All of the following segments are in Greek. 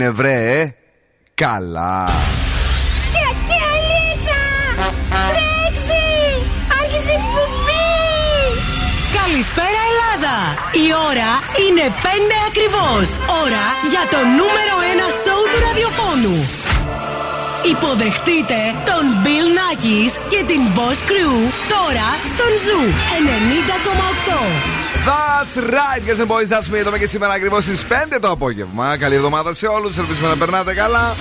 έγινε βρε, ε; καλά. Καλησπέρα Ελλάδα! Η ώρα είναι 5 ακριβώς. Ώρα για το νούμερο 1 σοου του ραδιοφώνου. Υποδεχτείτε τον Bill Nakis και την Boss Crew τώρα στον Zoo 90,8. That's right, guys and boys, that's me. Εδώ και σήμερα ακριβώς στις 5 το απόγευμα. Καλή εβδομάδα σε όλους. Ελπίζουμε να περνάτε καλά.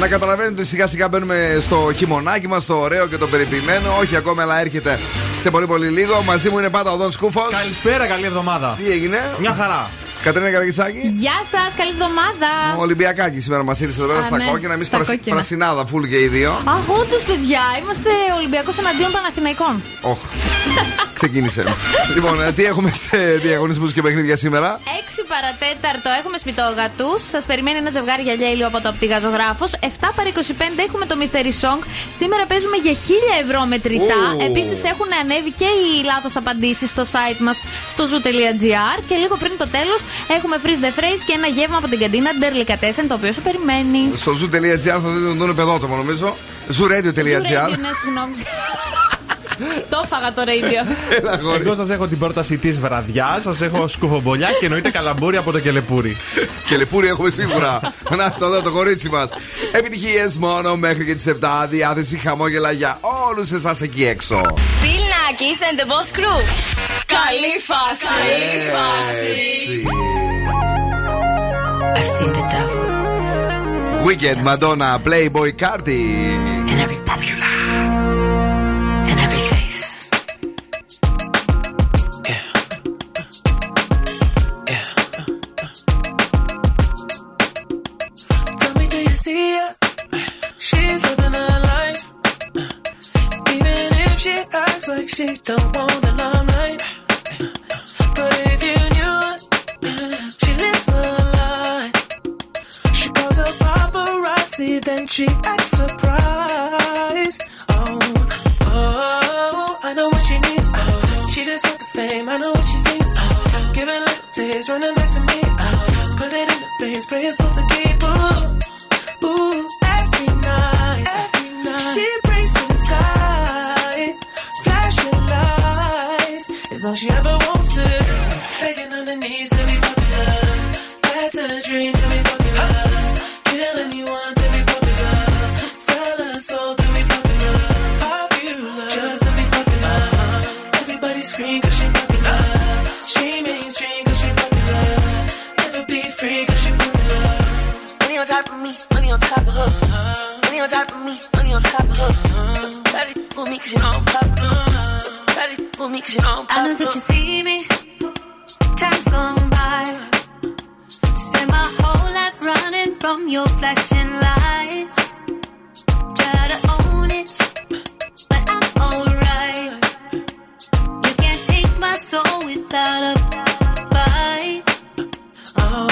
Να καταλαβαίνετε ότι σιγά σιγά μπαίνουμε στο χειμωνάκι μας, το ωραίο και το περιποιημένο. Όχι ακόμα, αλλά έρχεται σε πολύ πολύ λίγο. Μαζί μου είναι πάντα ο Δον Σκούφος. Καλησπέρα, καλή εβδομάδα. Τι έγινε, Μια χαρά. Κατρίνα Καραγισάκη. Γεια σας, καλή εβδομάδα. Ο Ολυμπιακάκης σήμερα μας ήρθε εδώ πέρα Α, στα ναι, κόκκινα. Εμείς στα κόκκινα. πρασινάδα, φουλ και οι δύο. Αχ, όντω, παιδιά, είμαστε Ολυμπιακός εναντίον Παναθηναϊκών. Οχ. Ξεκίνησε. λοιπόν, ε, τι έχουμε σε διαγωνισμούς και παιχνίδια σήμερα; 6 παρατέταρτο έχουμε σπιτόγατου. Σας περιμένει ένα ζευγάρι γυαλιά ήλιο από το οπτικαζογράφο. 7 παρα 25 έχουμε το Mystery Song. Σήμερα παίζουμε για 1000 ευρώ μετρητά. Ου. Επίσης έχουν ανέβει και οι λάθος απαντήσεις στο site μας στο zoo.gr. Και λίγο πριν το τέλος έχουμε freeze the phrase και ένα γεύμα από την καντίνα Derlicatessen το οποίο σε περιμένει. Στο zoo.gr θα δείτε τον παιδότομο νομίζω. zooradio.gr. Ναι, συγγνώμη. Το έφαγα το radio. Έλα, γόρι. Εγώ σας έχω την πρόταση της βραδιάς, σας έχω σκουφομπολιά και εννοείται καλαμπούρι από το κελεπούρι. Και λεπούρι έχουμε σίγουρα. Να το δω το κορίτσι μας. Επιτυχίες μόνο μέχρι και τις 7. Διάθεση χαμόγελα για όλους εσάς εκεί έξω. Bill Nackis and the Boss Crew. Καλή φάση. Έτσι. I've seen the devil Wicked Madonna Playboy Cardi. in every popular in every face. Tell me, do you see her? She's living her life. Even if she acts like she don't want the limelight. Then she acts surprised. Oh, oh, I know what she needs. Oh, she just want the fame. I know what she thinks. Oh, give it little taste, running back to me. Oh, put it in the face, pray it's all to keep. Ooh, ooh, every night, every night. She prays to the sky, flashing lights. It's all she ever wants Scream cause she popular. She mainstream cause she popular. Never be free cause she popular. Money on top of me, money on top of her. Money on top of me, money on top of her. Try to for me cause you know I'm popular. To for me cause you know I'm popular. I know that you see me. Time's gone by. Spend my whole life running from your flashing lights. Without a fight. Oh,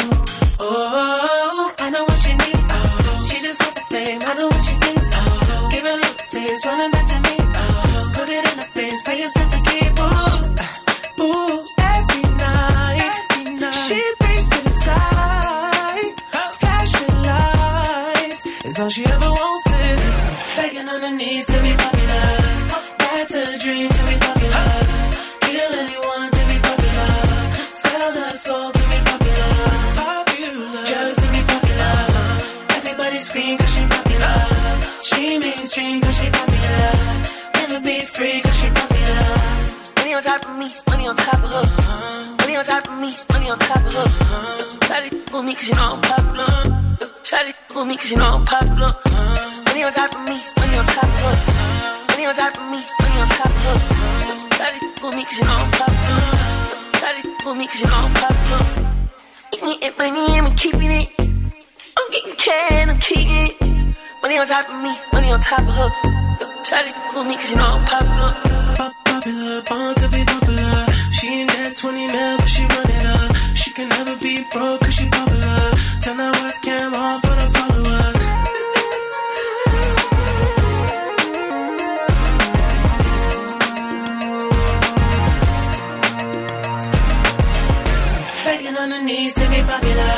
oh, I know what she needs. Oh, she just wants the fame. I know what she thinks. Oh, give a little taste, running back to me. Oh, put it in her face, pay yourself to keep. Ooh, ooh, every night, every night. She prays to the sky, flashing lights. It's all she ever wants is begging on her knees to be popular. That's a dream to be on top of me, money on top of her. Money on top of me, money on top of her. Try to for me cause you know I'm popular. Try to for me cause you know I'm popular. Money on top of me, money on top of her. Money on top of me, money on top of her. Try to for me cause you know I'm popular. Try to for me cause you know I'm popular. Eating it, money, I'm keeping it. I'm getting can, I'm keeping it. Money on top of me, money on top of her. Try to for me cause you know I'm popular born to be popular. She ain't that 20 mil, but she run it up. She can never be broke, cause she popular. Turn that webcam on for the followers. Faking on the knees to be popular.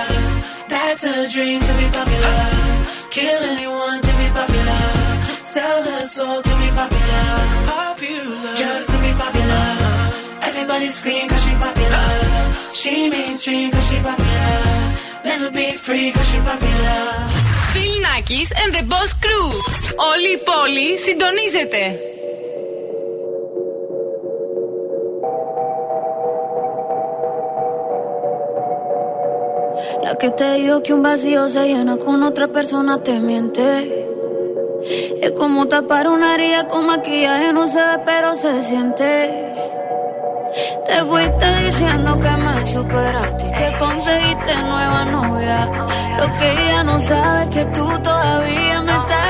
That's a dream to be popular. Kill anyone to be popular. Sell her soul to be popular. Everybody scream cause she. She cause she free cause she. Bill Nackis and the Boss Crew. Όλη η πόλη συντονίζεται. La que te digo que un vacío se llena con otra persona te miente. Es como tapar una herida con maquillaje, no se ve, pero se siente. Te fuiste diciendo que me superaste y que conseguiste nueva novia. Lo que ella no sabe es que tú todavía me estás.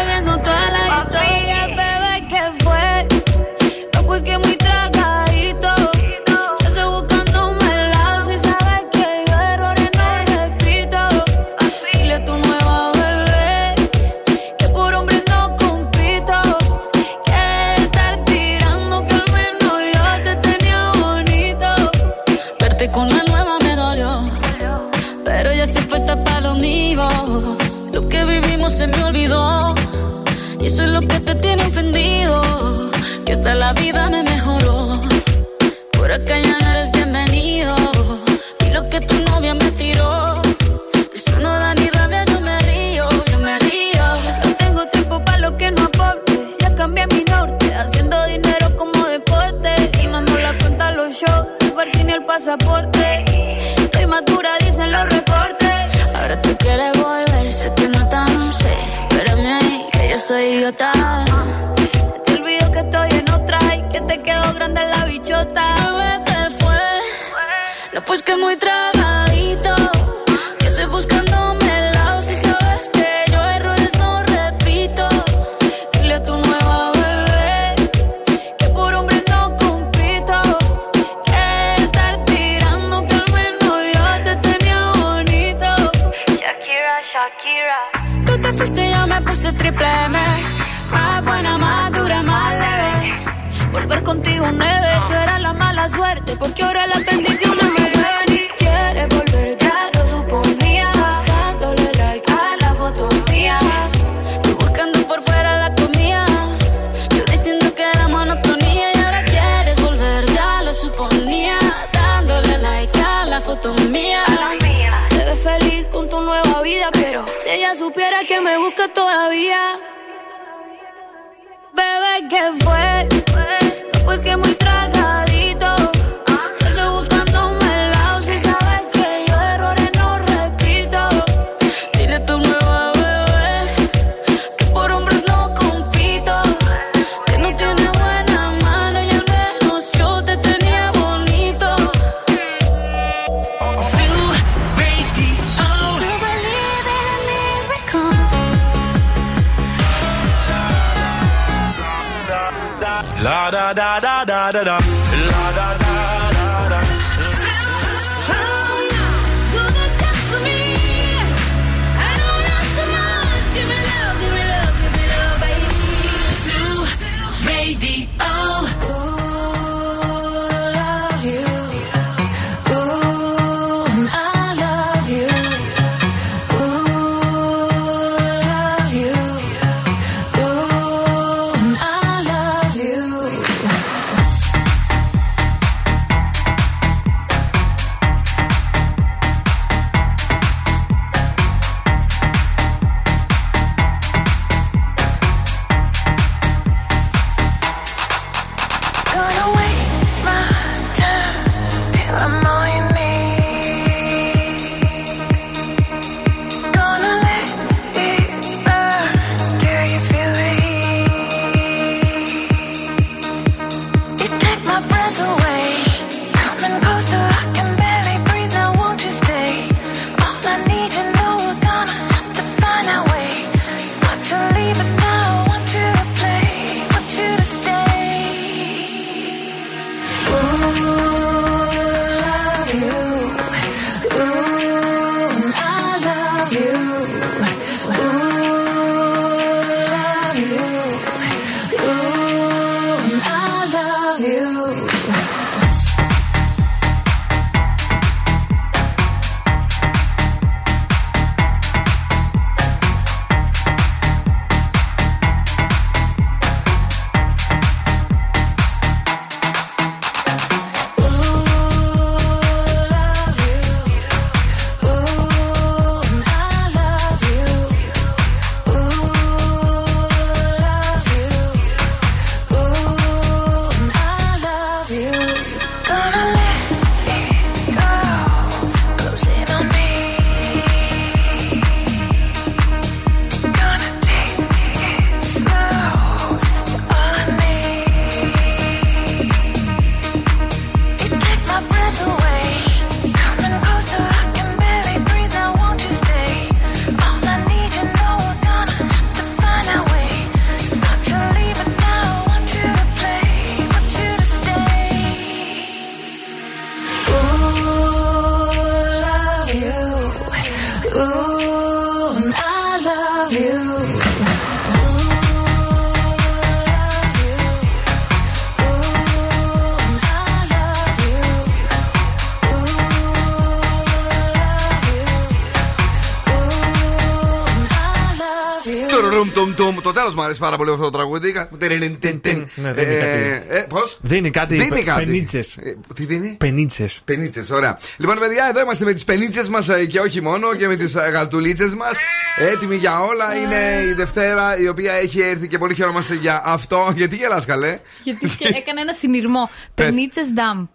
Αρέσει πάρα πολύ αυτό το τραγούδι. Τεριν, τιν, τιν. Ναι, δίνει Ε, κάτι. ε, Πώς; Δίνει κάτι. Δίνει κάτι. Πενίτσες. Ε, Τι δίνει; Πενίτσες. Πενίτσες, ωραία. Λοιπόν, παιδιά, εδώ είμαστε με τις πενίτσες μας και όχι μόνο και με τις γαλτουλίτσες μας. Έτοιμοι για όλα. Είναι η Δευτέρα η οποία έχει έρθει και πολύ χαιρόμαστε για αυτό. Γιατί γελάς καλέ; Γιατί και έκανε ένα συνειρμό. Πες. Πενίτσες ντάμ.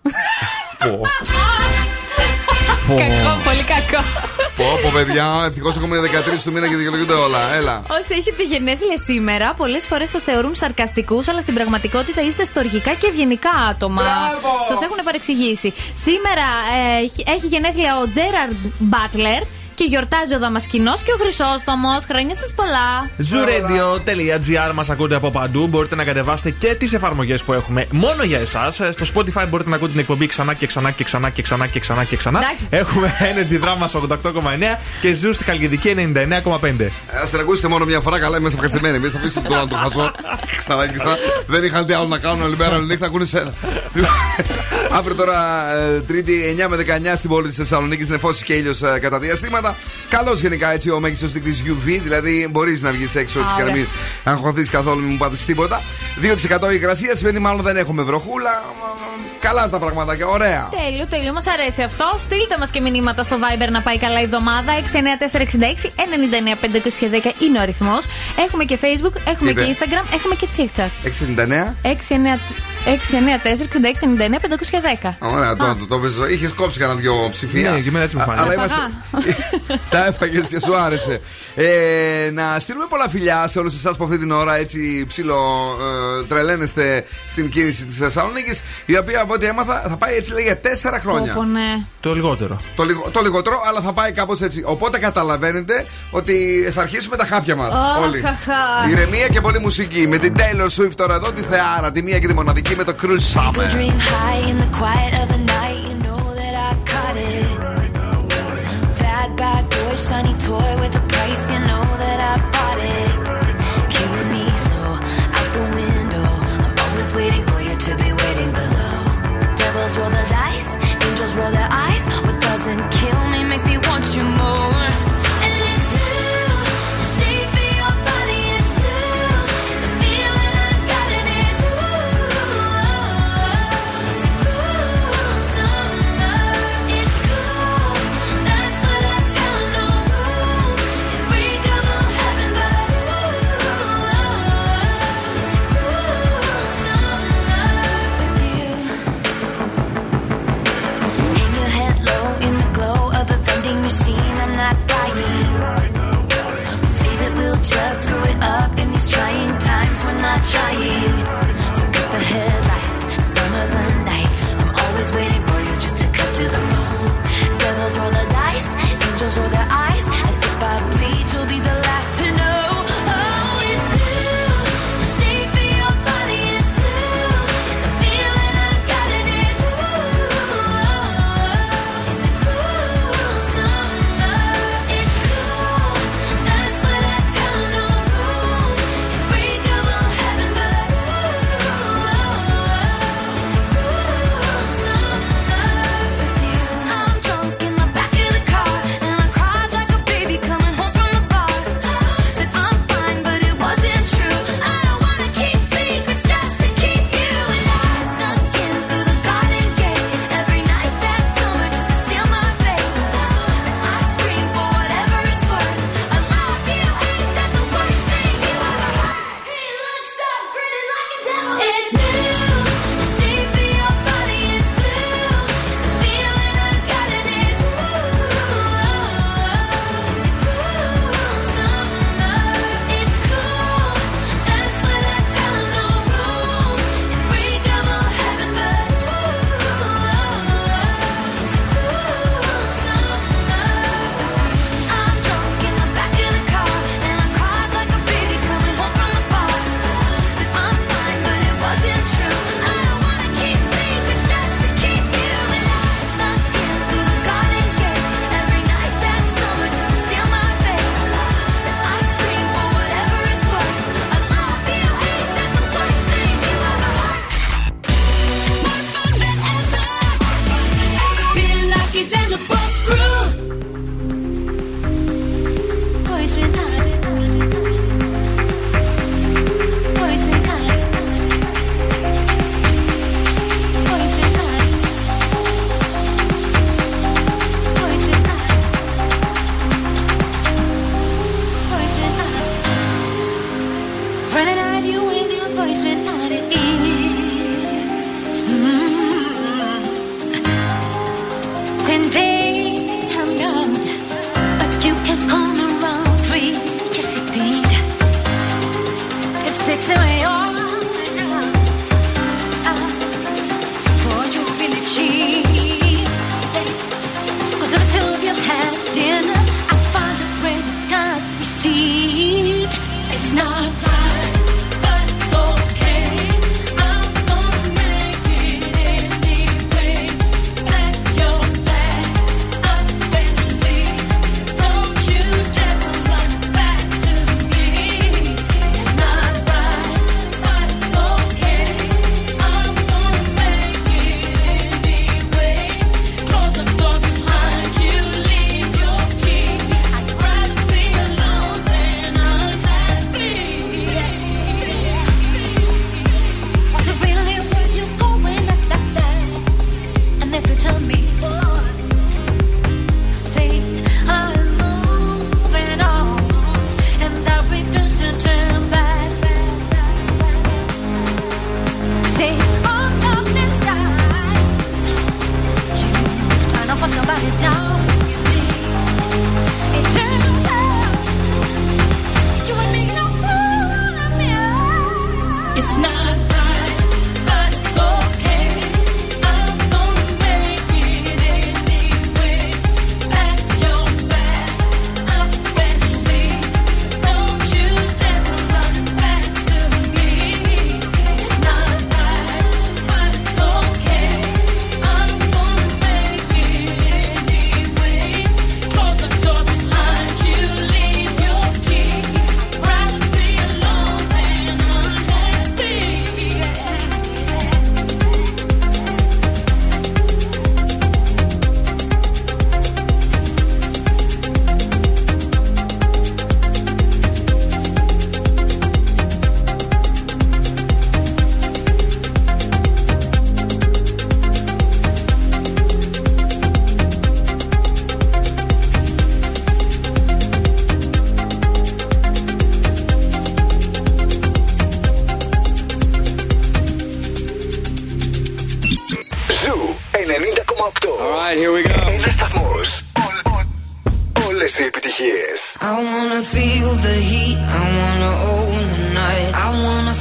Κακό, πολύ κακό. Πω, πω, παιδιά, ευτυχώς έχουμε 13 του μήνα και δικαιολογούνται όλα. Έλα. Όσοι έχετε γενέθλια σήμερα, πολλές φορές σας θεωρούν σαρκαστικούς, αλλά στην πραγματικότητα είστε στοργικά και ευγενικά άτομα. Μπράβο! Σας έχουν παρεξηγήσει. Σήμερα ε, έχει- έχει γενέθλια ο Τζέραρντ Μπάτλερ και γιορτάζει ο Δαμασκηνό και ο Χρυσόστομος. Χρόνια σας πολλά. Zooradio.gr μας ακούτε από παντού. Μπορείτε να κατεβάσετε και τις εφαρμογές που έχουμε μόνο για εσάς. Στο Spotify μπορείτε να ακούτε την εκπομπή ξανά και ξανά και ξανά και ξανά και ξανά και ξανά. Εντάξει. Έχουμε Energy Drama 88,9 και Zoo στη Χαλκιδική 99,5. Α την ακούσετε μόνο μια φορά, καλά είμαστε ευχαριστημένοι. Εμείς αφήστε τον να το χασώ. Ξανά και ξανά. Δεν είχαν τι άλλο να κάνουν όλη μέρα, όλη νύχτα ακούνε σένα. Αύριο τώρα, ε, Τρίτη 9 με 19 στην πόλη της Θεσσαλονίκης, νεφώσει και ήλιος κατά διαστήματα. Καλό γενικά έτσι ο μέγιστος δείκτη UV, δηλαδή μπορείς να βγεις έξω έτσι και να ωραία. μην αγχωθείς καθόλου, μην μου πάτε τίποτα. 2% υγρασία σημαίνει μάλλον δεν έχουμε βροχούλα. Καλά τα πραγματάκια, ωραία. Τέλειο, τέλειο. Μας αρέσει αυτό. Στείλτε μας και μηνύματα στο Viber να πάει καλά η εβδομάδα. 69466 99510 είναι ο αριθμός. Έχουμε και Facebook, έχουμε είπε; και Instagram, έχουμε και TikTok. 699. 694-6699-510. Ωραία, τώρα το, το πες. Είχες κόψει κανένα δυο ψηφία. Ναι, και εμένα έτσι μου Α, φάνηκε. Αλλά Τα είμαστε. Τα έφαγες και σου άρεσε. Ε, να στείλουμε πολλά φιλιά σε όλους εσάς που αυτή την ώρα έτσι ψηλο ε, τρελαίνεστε στην κίνηση της Θεσσαλονίκης. Η οποία από ό,τι έμαθα θα πάει έτσι λέει για τέσσερα χρόνια. Πω, πω, ναι. Το λιγότερο. Το, λιγο, το λιγότερο, αλλά θα πάει κάπως έτσι. Οπότε καταλαβαίνετε ότι θα αρχίσουμε τα χάπια μας. Αχ, όλοι. αχ, αχ. Ηρεμία και πολύ μουσική. Με την Taylor Swift τώρα εδώ, τη Θεάρα, τη μία και τη μοναδική με το Cruel Summer. Shiny toy with a price, you know that I bought it. Killing me slow, out the window. I'm always waiting for you to be waiting below. Devils roll the dice, angels roll their eyes. What doesn't just screw it up in these trying times. We're not trying. So cut the headlights.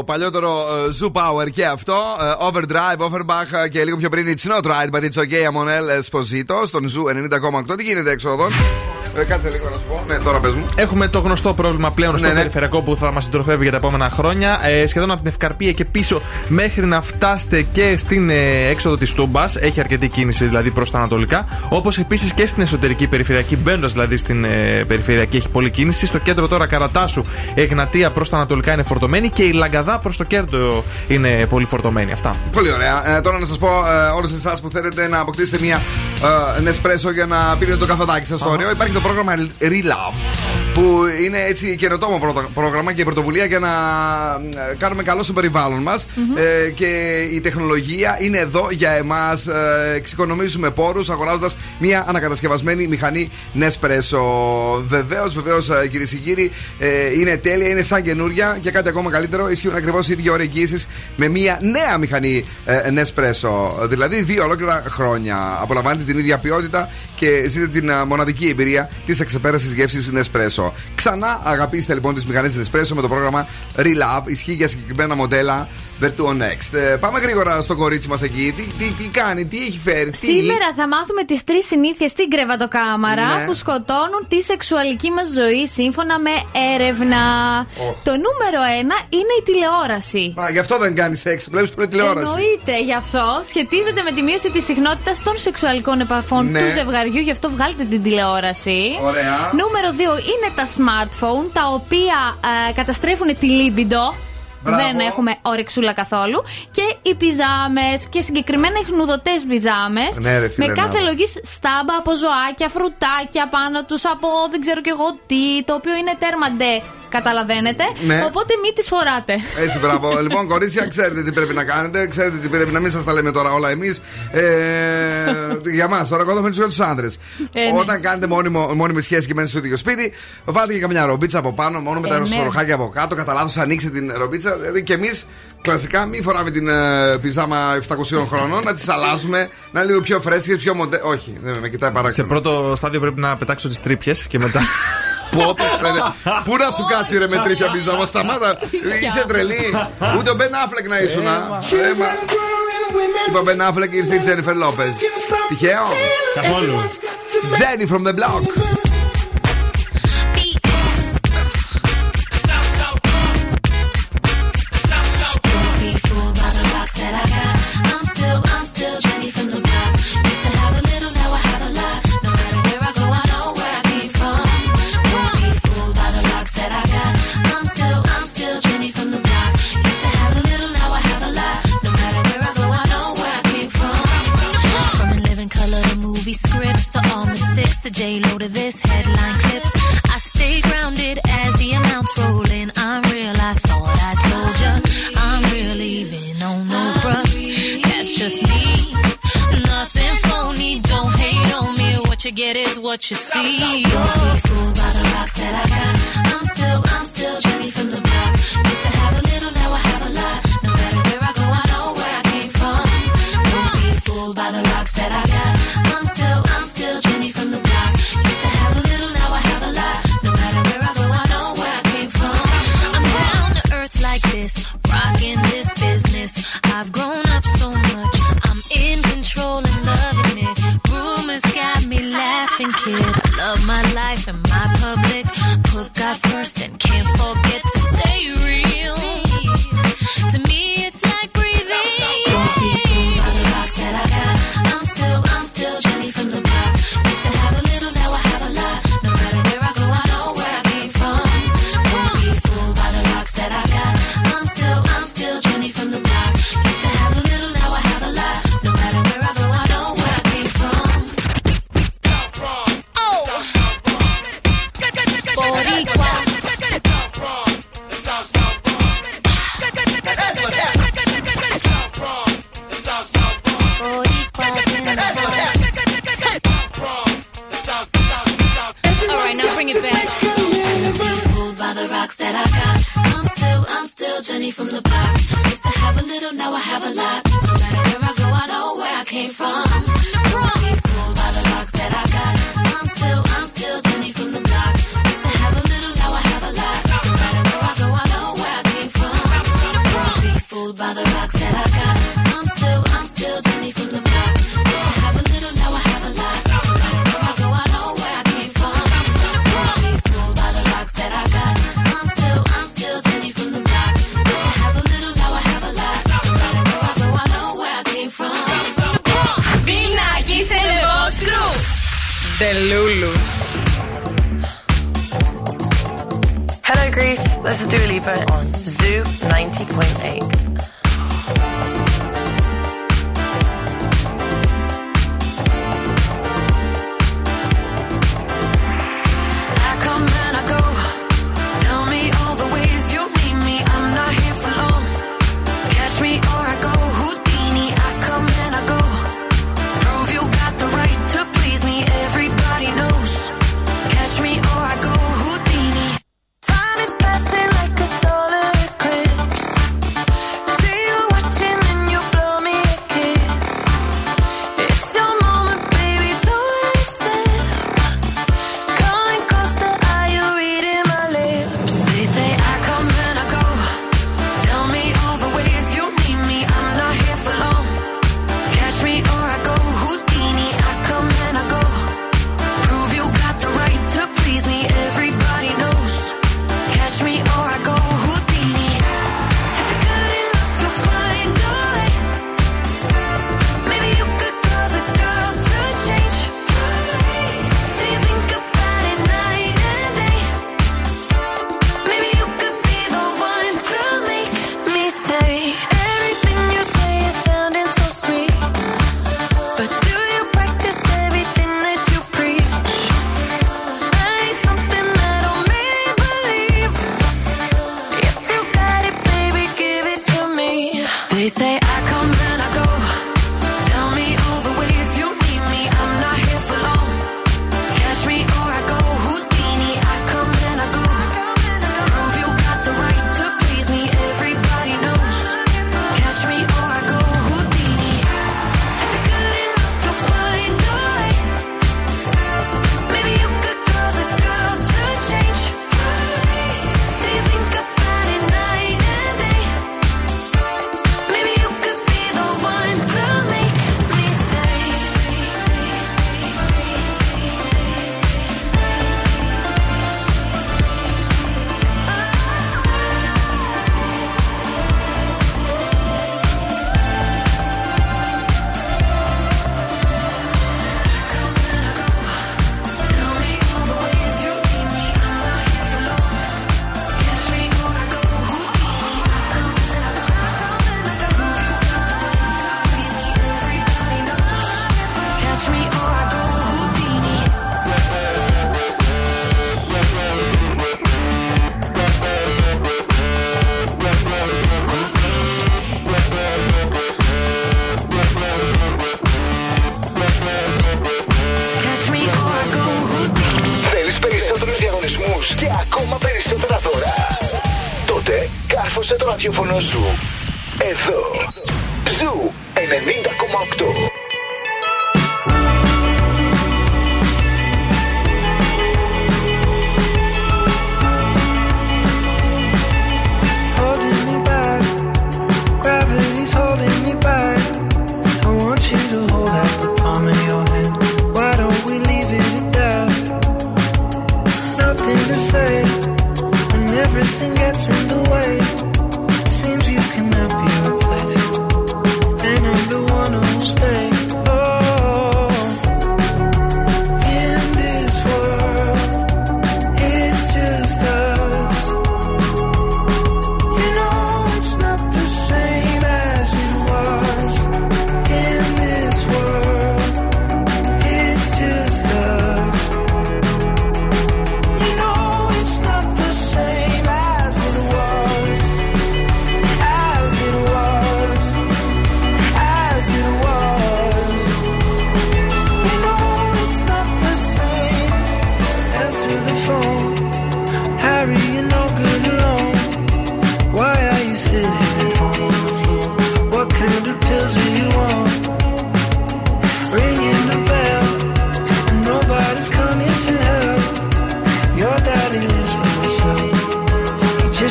Τέλειο. Παλιότερο ε, Zoo Power και αυτό. ε, Overdrive, Overbach ε, και λίγο πιο πριν It's not right, but it's okay. Amonel Esposito στον Zoo 90,8. Τι γίνεται έξω εδώ. Ε, κάτσε λίγο να σου πω. Ναι, τώρα πες μου. Έχουμε το γνωστό πρόβλημα πλέον στο Ναι, ναι. περιφερειακό που θα μας συντροφεύει για τα επόμενα χρόνια. Ε, σχεδόν από την Ευκαρπία και πίσω μέχρι να φτάσετε και στην ε, έξοδο της Τούμπας. Έχει αρκετή κίνηση δηλαδή προς τα ανατολικά. Όπως επίσης και στην εσωτερική περιφερειακή, μπαίνοντας δηλαδή στην ε, περιφερειακή, έχει πολλή κίνηση. Στο κέντρο τώρα Καρατάσου, Εγνατία προς τα ανατολικά είναι φορτωμένη και η Λαγκαδά προς το κέντρο είναι πολύ φορτωμένη. Αυτά. Πολύ ωραία. Ε, τώρα να σας πω ε, όλους εσάς που θέλετε να αποκτήσετε μια ε, Nespresso για να πίνετε το καφεδάκι σας στο όριο. Υπάρχει το πρόγραμμα Relove που που είναι έτσι καινοτόμο πρώτο- πρόγραμμα και πρωτοβουλία για να ε, κάνουμε καλό στο περιβάλλον μας. Ε, και η τεχνολογία είναι εδώ για εμάς. Ε, εξοικονομίζουμε πόρους αγοράζοντας μια ανακατασκευασμένη μηχανή Nespresso. Βεβαίως, βεβαίως, κυρίες και κύριοι, ε, είναι τέλεια, είναι σαν καινούρια και κάτι ακόμα καλύτερο. Ισχύουν ακριβώς οι ίδιοι ώρε εγγύηση με μια νέα μηχανή ε, Nespresso. Δηλαδή, δύο ολόκληρα χρόνια. Απολαμβάνετε την ίδια ποιότητα και ζείτε την α, μοναδική εμπειρία της εξεπέρασης γεύσης Nespresso. Ξανά αγαπήστε λοιπόν τις μηχανές Nespresso με το πρόγραμμα Relove. Ισχύει για συγκεκριμένα μοντέλα Vertuo Next. Ε, πάμε γρήγορα στο κορίτσι μας εκεί. Τι, τι, τι κάνει, τι έχει φέρει, τι. Σήμερα θα μάθουμε τις τρεις συνήθειες στην κρεβατοκάμαρα Ναι. που σκοτώνουν τη σεξουαλική μας ζωή σύμφωνα με έρευνα. Το νούμερο ένα είναι η τηλεόραση. Α, γι' αυτό δεν κάνεις σεξ. Βλέπεις που είναι τηλεόραση. Εννοείται γι' αυτό. Σχετίζεται με τη μείωση της συχνότητας των σεξουαλικών επαφών Ναι. του ζευγαριού, γι' αυτό βγάλετε την τηλεόραση. Ωραία. Νούμερο 2 είναι τα smartphone, τα οποία ε, καταστρέφουν τη λίμπιντο. Μπράβο. Δεν έχουμε ορεξούλα καθόλου. Και οι πιζάμες και συγκεκριμένα οι χνουδωτές πιζάμες. Ναι, ρε φίλε, με ναι. κάθε λογής στάμπα από ζωάκια, φρουτάκια πάνω τους από δεν ξέρω κι εγώ τι. Το οποίο είναι τέρμα ντε, καταλαβαίνετε. Ναι. Οπότε μην τις φοράτε. Έτσι, μπράβο. λοιπόν, κορίτσια, ξέρετε τι πρέπει να κάνετε. Ξέρετε τι πρέπει να μην σας τα λέμε τώρα όλα εμείς. Ε, για μας, τώρα, εγώ θα μιλήσω για τους άντρε. Ε, ναι. Όταν κάνετε μόνιμο, μόνιμη σχέση και μένετε στο ίδιο σπίτι, βάλτε και καμιά ρομπίτσα από πάνω, μόνο με τα Ε, ναι. σοροχάκια από κάτω. Κατά λάθος, ανοίξτε την ρομπίτσα. Δηλαδή και εμείς κλασικά μην φοράμε την ε, πιζάμα 700 χρονών, να τις αλλάζουμε, να είναι λίγο πιο φρέσκες, πιο μοντέ. Όχι, δεν με κοιτάει Σε παράξενο. πρώτο στάδιο πρέπει να πετάξω τις τρύπιες και μετά. Πω, το ξέρε. Πού να σου κάτσει ρε με τρύπια πιζάμα, σταμάτα. Είσαι τρελή. Ούτε ο Μπεν Άφλεκ να ήσουν. α. Έμα. Είπα ο Μπεν Άφλεκ ήρθε η Τζένιφερ Λόπες. Τυχαίο. Καθόλου. Τζένι from the block. To J Lo to this headline clips. I stay grounded as the amounts roll in. I'm real, I thought I told ya. I'm real, even on no bruh. That's just me. Nothing phony, don't hate on me. What you get is what you see. Don't be fooled by the rocks that I got.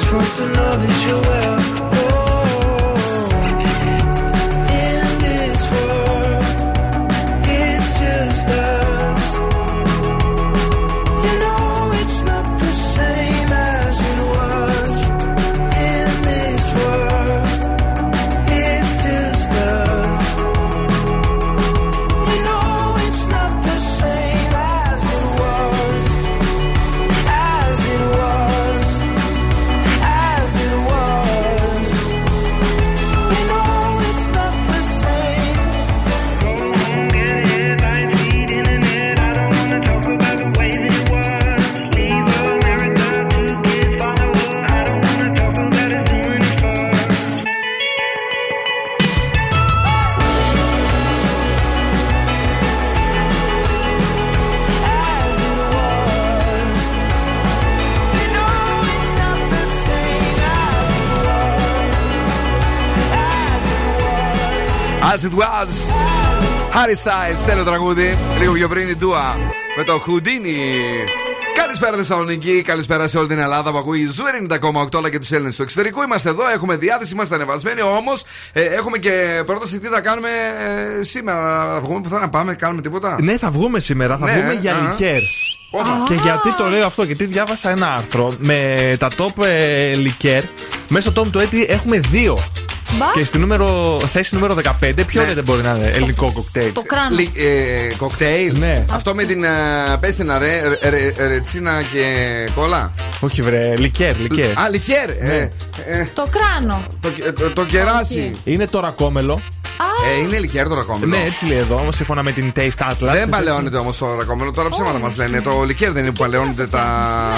supposed to know Harry Styles, τέλειο τραγούδι. Λίγο πιο πριν η Ντούα με το Houdini. Καλησπέρα Θεσσαλονίκη, καλησπέρα σε όλη την Ελλάδα που ακούει η Zoo 90,8 αλλά και τους Έλληνες του εξωτερικού. Είμαστε εδώ, έχουμε διάθεση, είμαστε ανεβασμένοι. Όμως έχουμε και πρόταση τι θα κάνουμε ε, σήμερα. Θα βγούμε πουθενά να πάμε, κάνουμε τίποτα; Ναι, θα βγούμε σήμερα, θα Ναι, βγούμε για α. λικέρ. Και γιατί το λέω αυτό, γιατί διάβασα ένα άρθρο με τα top ε, λικέρ. Μέσα στο top του έτη έχουμε δύο. Μπα. Και στη νούμερο, θέση νούμερο 15, ποιο Ναι. δεν μπορεί να είναι ελληνικό κοκτέιλ; Το κράνο. Λι- ε, κοκτέιλ. Ναι. Αυτό με την. Πες την αρέ, ρε- ρε- ρετσίνα και κόλλα. Όχι, βρε, λικέρ, λικέρ. Α, λικέρ. Ναι. Ε, ε, Το κράνο. το, το, το κεράσι. Είναι το ρακόμελο. Α, Ε, είναι λικέρ το ρακόμελο. Ναι, έτσι λέει εδώ, σύμφωνα με την Taste Atlas. Δεν Στη παλαιώνεται όμως το ρακόμελο. Τώρα ψέματα μας λένε. Το λικέρ δεν είναι που παλαιώνεται τα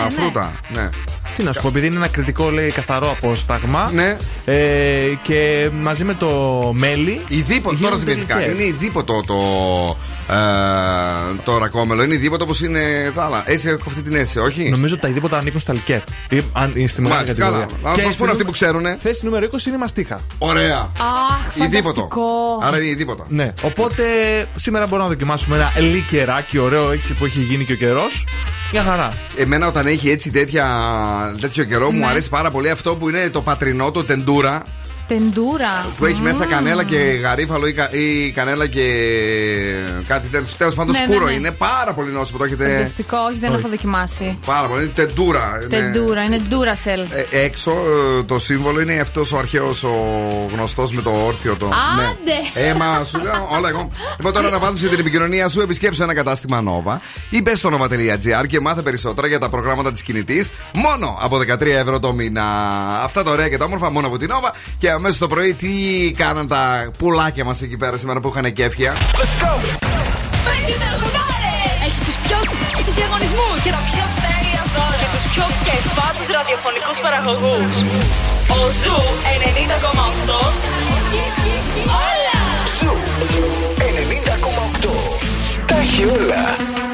Ναι, ναι. φρούτα. Ναι. Θέση- Τι να σου πω, επειδή είναι ένα κριτικό, λέει, καθαρό απόσταγμα. Ναι. Ε, και μαζί με το μέλι. Ιδίποτο, τώρα γίνονται θυμήθηκα. λικέρ. Είναι ιδίποτο το, ε, το ρακόμελο. Είναι ιδίποτο όπως είναι τα άλλα. Έτσι έχω αυτή την αίσθηση, όχι; Νομίζω ότι τα ειδίποτα ανήκουν στα λικέρ. Ή, αν, είναι στη μεγάλη Μάλιστα, κατηγορία. καλά. Να μας στη πούνε αυτοί νου- που ξέρουνε. Θέση νούμερο 20 είναι η μαστίχα. Ωραία. Αχ, Ιδίποτο. φανταστικό. Άρα είναι ιδίποτα. Ναι. Οπότε σήμερα μπορούμε να δοκιμάσουμε ένα λικεράκι ωραίο έτσι που έχει γίνει και ο καιρός. Μια χαρά. Εμένα όταν έχει έτσι τέτοια, τέτοιο καιρό μου Ναι. αρέσει πάρα πολύ αυτό που είναι το πατρινό, το τεντούρα. Τεντούρα. Που έχει μέσα Μμμ. κανέλα και γαρίφαλο ή, κα- ή κανέλα και κάτι τέτοιο. Τέλος πάντων Ναι, ναι, σκούρο ναι. είναι. Πάρα πολύ νόσιμο. Το έχετε. Φανταστικό, όχι, δεν Όχι. έχω δοκιμάσει. Πάρα πολύ. Είναι τεντούρα. Είναι- Τεντούρα, είναι ντούρασελ. Ε, έξω ε, το σύμβολο είναι αυτός ο αρχαίος ο γνωστός με το όρθιο το. Άντε! Ναι. Ε, μα σου λέω όλα εγώ. Λοιπόν, τώρα ανεβάζουμε την επικοινωνία σου, επισκέψου ένα κατάστημα Nova ή μπες στο nova.gr και μάθε περισσότερα για τα προγράμματα της κινητής μόνο από 13 ευρώ το μήνα. Αυτά τα ωραία και τα όμορφα μόνο από την Nova. Και αμέσως το πρωί τι κάναν τα πουλάκια μας εκεί πέρα σήμερα που είχαν κέφια; Έχει τους πιο τους διαγωνισμούς και τα πιο τέλεια δώρα και τους πιο κεφάτους ραδιοφωνικούς παραγωγούς. Ο Zoo 90,8 Όλα! Ζου 90,8. Τα έχει όλα.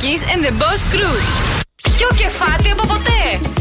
Bill Nackis and the Boss Crew. Πιο κεφάτι από ποτέ.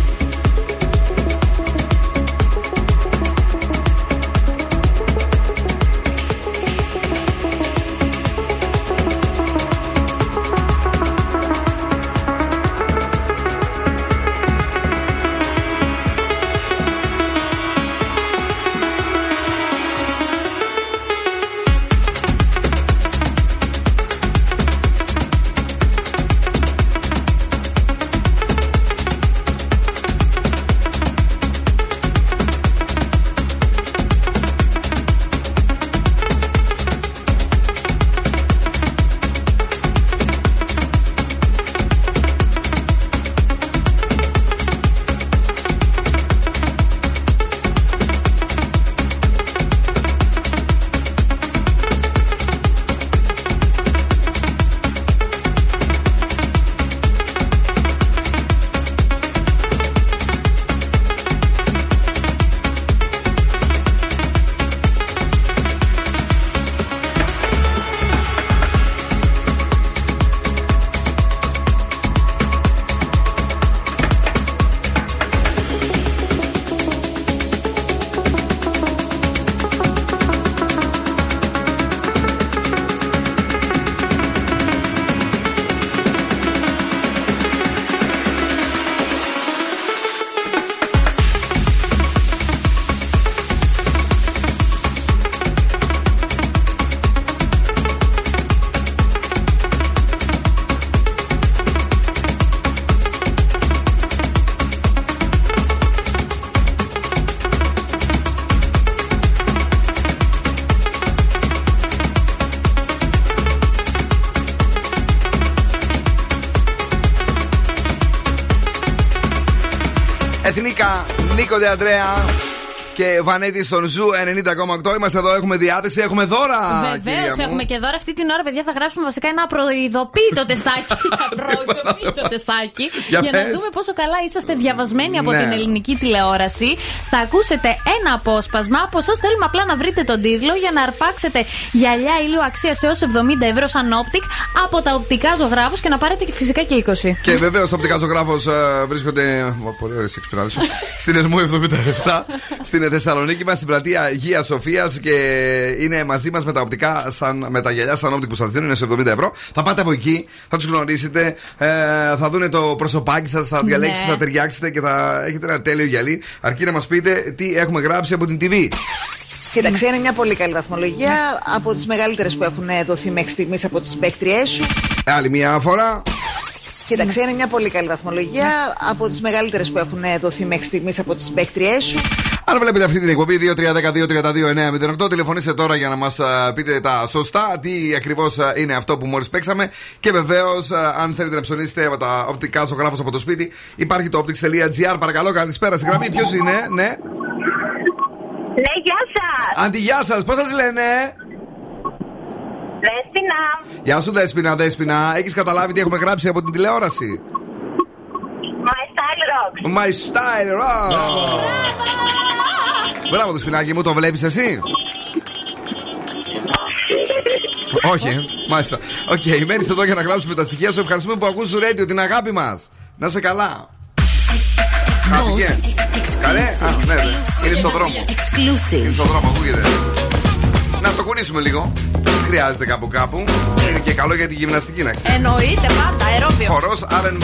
Nico de Andrea και Βανέτη στον Zoo 90,8. Είμαστε εδώ, έχουμε διάθεση, έχουμε δώρα. Βεβαίως κυρία μου. έχουμε και δώρα αυτή την ώρα, παιδιά. Θα γράψουμε βασικά ένα προειδοποίητο τεστάκι. προειδοποίητο τεστάκι. Για για να πες. δούμε πόσο καλά είσαστε διαβασμένοι από Ναι. την ελληνική τηλεόραση. Θα ακούσετε ένα απόσπασμα. Από εσάς θέλουμε απλά να βρείτε τον τίτλο για να αρπάξετε γυαλιά ηλίου αξίας έως 70 ευρώ Sun Optic από τα οπτικά Ζωγράφος και να πάρετε και φυσικά και 20. Και βεβαίως το οπτικά Ζωγράφος βρίσκονται. Ω, Πολύ ωραίες εξυπηρετήσει. Στην Ερμού 77, στην Θεσσαλονίκη μας, στην πλατεία Αγίας Σοφίας και είναι μαζί μας με τα οπτικά, Sun, με τα γυαλιά Sun Optic που σας δίνουν, είναι σε 70 ευρώ. Θα πάτε από εκεί, θα τους γνωρίσετε, ε, θα δούνε το προσωπάκι σας, θα διαλέξετε, Ναι. θα ταιριάξετε και θα έχετε ένα τέλειο γυαλί. Αρκεί να μας πείτε τι έχουμε γράψει από την TV. Κοίταξε, είναι μια πολύ καλή βαθμολογία από τις μεγαλύτερες που έχουν δοθεί μέχρι στιγμής από τις παίκτριές σου. Άλλη μια φορά. Κοίταξε, είναι μια πολύ καλή βαθμολογία από τις μεγαλύτερες που έχουν δοθεί μέχρι στιγμής από τις παίκτριές σου. Αν βλέπετε αυτή την εκπομπή 2-3-12-32-9-08, τηλεφωνήστε τώρα για να μας πείτε τα σωστά, τι ακριβώς είναι αυτό που μόλις παίξαμε. Και βεβαίως, αν θέλετε να ψωνίσετε από τα οπτικά ζωγράφο από το σπίτι, υπάρχει το optics.gr. Παρακαλώ, καλησπέρα στη γραμμή. Ποιος είναι, ναι. Ναι, γεια σας! Αντι, γεια σας, πώς σας λένε; Δέσποινα! Γεια σου, Δέσποινα, Δέσποινα. Έχεις καταλάβει τι έχουμε γράψει από την τηλεόραση; My style rocks! My style rock. Μπράβο, Δεσποινάκι μου, το βλέπεις εσύ; Όχι, ε, μάλιστα. OK, okay, μένεις εδώ για να γράψουμε τα στοιχεία σου. Ευχαριστούμε που ακούς το radio, την αγάπη μας. Να είσαι καλά. Χάθηκε. Καλέ, α, ναι, ναι. Είναι στον δρόμο. Είναι στον δρόμο, ακούγεται. Να το κουνήσουμε λίγο. Δεν χρειάζεται κάπου κάπου. Είναι και καλό για τη γυμναστική να ξέρεις. Εννοείται πάντα, αερόβιο. Φορό RB.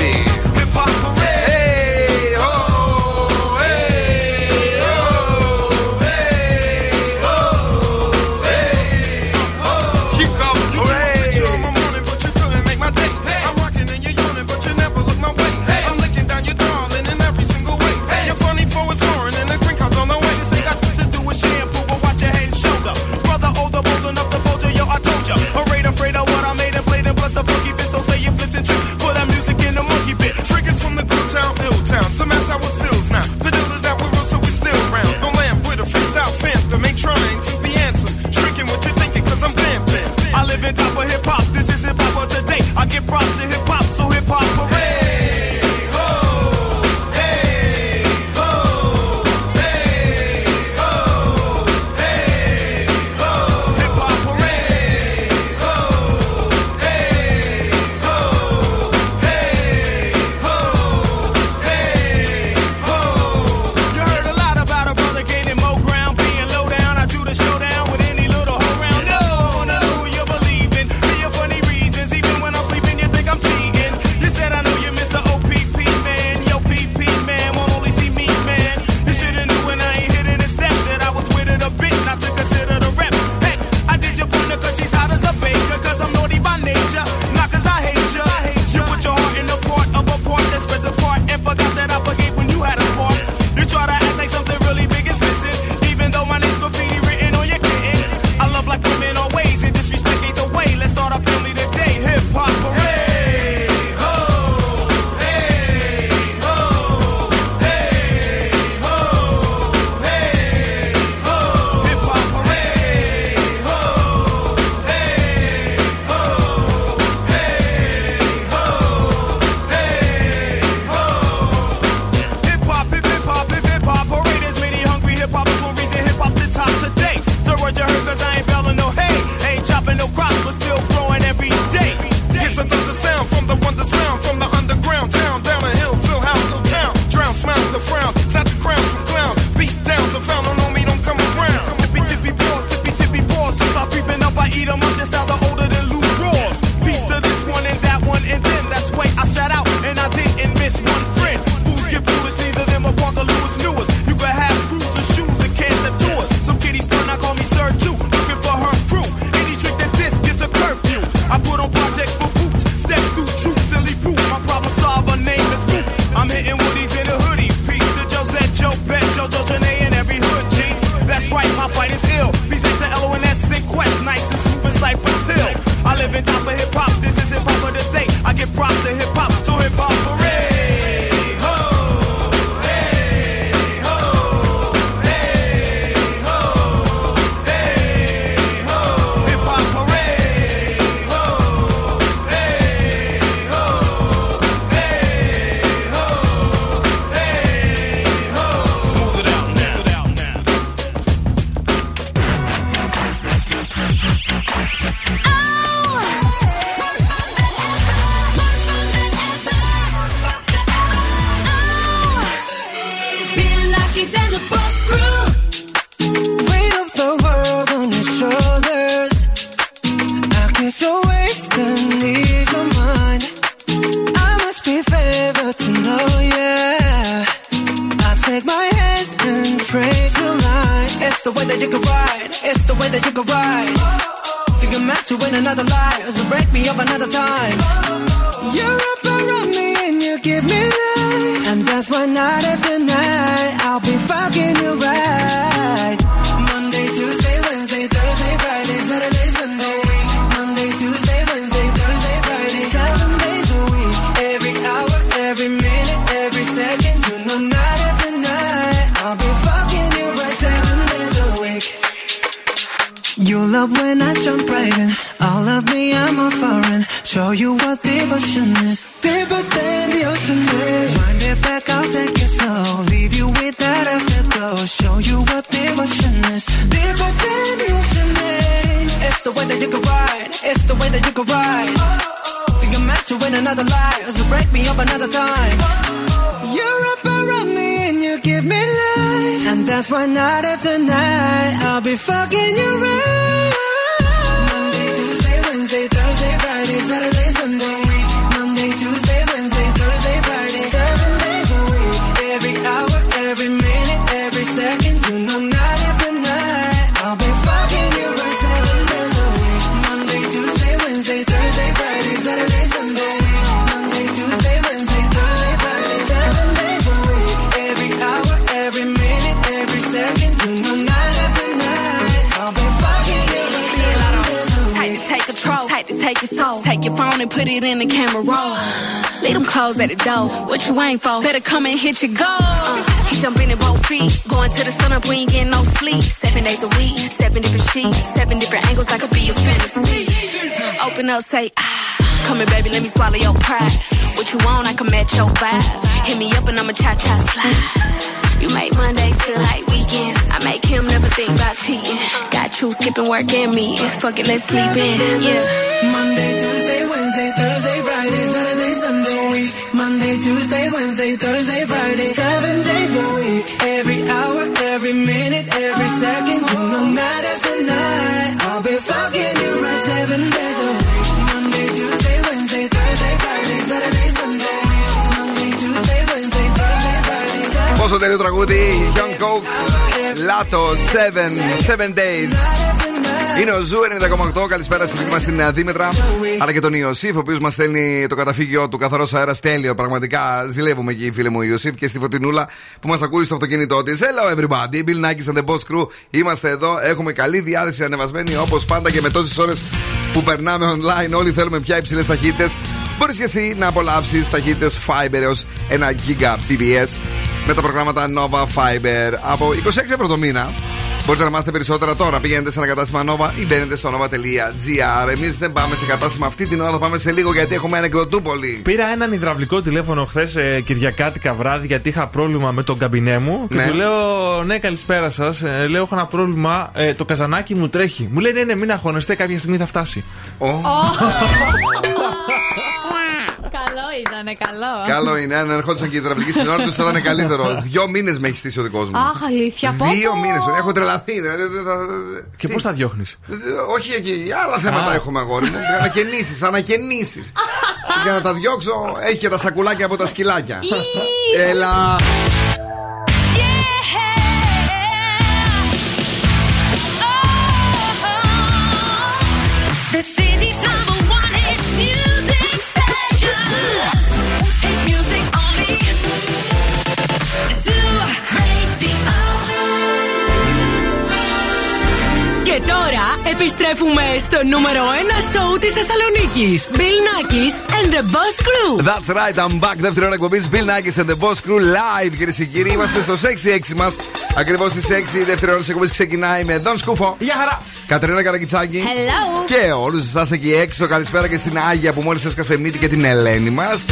Goal. Uh, he jumping in both feet. Going to the sun up, we ain't getting no sleep. Seven days a week, seven different sheets, seven different angles. I could be your fantasy. Open up, say ah. Come here, baby, let me swallow your pride. What you want, I can match your vibe. Hit me up and I'ma cha cha slide. You make Mondays feel like weekends. I make him never think about cheating. Got you skipping work and meetings. Fuck it, let's sleep in. Yeah. Monday, Tuesday, Wednesday, Thursday, Monday, Tuesday, Wednesday, Thursday, Friday, seven days a week. Every hour, every minute, every second. You know, night after night, I'll be fucking you right seven days a week. Monday, Tuesday, Wednesday, Thursday, Friday, Saturday, Sunday. Monday, Tuesday, Wednesday, Thursday, Friday, seven Πόσο τέλειο τραγούδι, Young Coke, Λάτο, 7, 7 Days. Είναι ο Zoo 90,8. Καλησπέρα στη φίλη μας την Δήμητρα. Αλλά και τον Ιωσήφ, ο οποίος μας στέλνει το καταφύγιο του καθαρός αέρας τέλειο. Πραγματικά ζηλεύουμε εκεί, φίλε μου Ιωσήφ, και στη Φωτεινούλα που μας ακούει στο αυτοκίνητό της. Hello everybody, Bill Nakis and the Boss Crew. Είμαστε εδώ, έχουμε καλή διάθεση ανεβασμένη όπως πάντα και με τόσες ώρες που περνάμε online. Όλοι θέλουμε πιο υψηλές ταχύτητες. Μπορείς και εσύ να απολαύσεις ταχύτητες Fiber έως 1 Gbps με τα προγράμματα Nova Fiber από 26 ευρώ το μήνα. Μπορείτε να μάθετε περισσότερα τώρα. Πηγαίνετε σε ένα κατάστημα Nova ή μπαίνετε στο nova.gr. Εμείς δεν πάμε σε κατάστημα αυτή την ώρα, θα πάμε σε λίγο γιατί έχουμε ανεκδοτούπολη. Πήρα έναν υδραυλικό τηλέφωνο χθες ε, Κυριακάτικα βράδυ γιατί είχα πρόβλημα με τον καμπινέ μου. Και Ναι. του λέω: Ναι, καλησπέρα σας. Ε, λέω: Έχω ένα πρόβλημα. Ε, το καζανάκι μου τρέχει. Μου λέει: Ναι, ναι, μην αγχώνεστε, κάποια στιγμή θα φτάσει. Καλό ήταν, καλό. Καλό είναι, αν ερχόντουσαν και οι υδραυλικοί συνόρου θα ήταν καλύτερο. Δύο μήνες με έχει στήσει ο δικός μου. Αχ, αλήθεια. πω, Δύο πω. μήνες. Έχω τρελαθεί. Δηλαδή, δεν θα- Και πώς τα διώχνεις; Όχι εκεί, άλλα θέματα έχουμε αγόρι μου. Ανακαινήσεις, ανακαινήσεις. Για να τα διώξω, έχει και τα σακουλάκια από τα σκυλάκια. Έλα. Επιστρέφουμε στο νούμερο 1 σοου της Θεσσαλονίκης. Bill Nackis and the Boss Crew. That's right, I'm back. Δεύτερη ώρα εκπομπής Bill Nackis and the Boss Crew live, κυρίες και κύριοι. Είμαστε στο 6-6 μας. Ακριβώς στις 6 η δεύτερη ώρα της εκπομπής ξεκινάει με Don Σκούφο. Γεια χαρά! Κατερίνα Καρακιτσάκη. Hello. Και όλους εσά εκεί έξω. Καλησπέρα και στην Άγια που μόλις έσκασε μύτη και την Ελένη μας.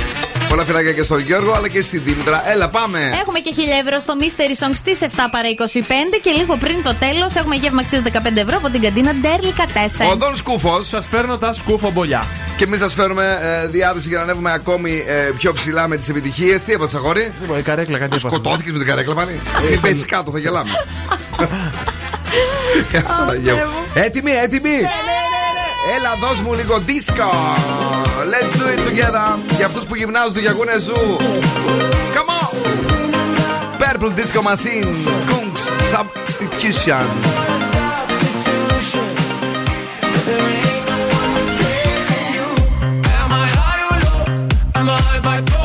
Πολλά φυλακια και στον Γιώργο αλλά και στην Δήμητρα. Έλα, πάμε. Έχουμε και 1000 ευρώ στο Mystery Song στις 7 παρα 25 και λίγο πριν το τέλος έχουμε γεύμα 15 ευρώ από την καντίνα Ντέρλικα 4. Οδόν σκούφος. Σας φέρνω τα σκούφο μπολιά. Και εμείς σας φέρουμε ε, διάθεση για να ανέβουμε ακόμη ε, πιο ψηλά με τις επιτυχίες. Τι έπαθε, αγόρι. Λοιπόν, η καρέκλα κάτι Σκοτώθηκες με την καρέκλα πάλι; ε, Μην κάτω, θα γελάμε. Έτοιμοι, έτοιμοι. Έλα δώσ' μου λίγο disco Let's do it together Για αυτούς που γυμνάζουν το γιαγούνε σου Come on Purple Disco Machine Kungs Substitution Am I high or low? Am I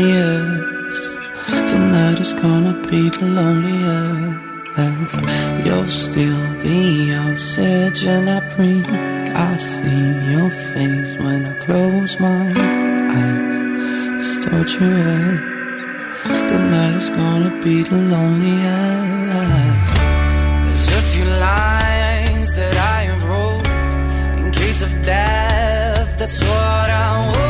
years. Tonight is gonna be the loneliest. You're still the oxygen I breathe. I see your face when I close my eyes. It's torture. Tonight is gonna be the loneliest. There's a few lines that I have wrote in case of death. That's what I want.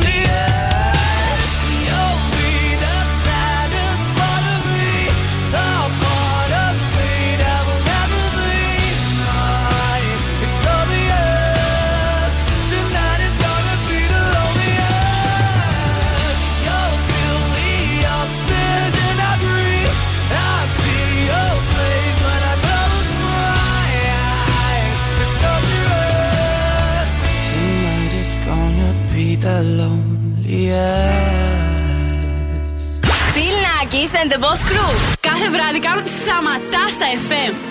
and the Boss Crew. Κάθε βράδυ κάνουν σαματά στα FM.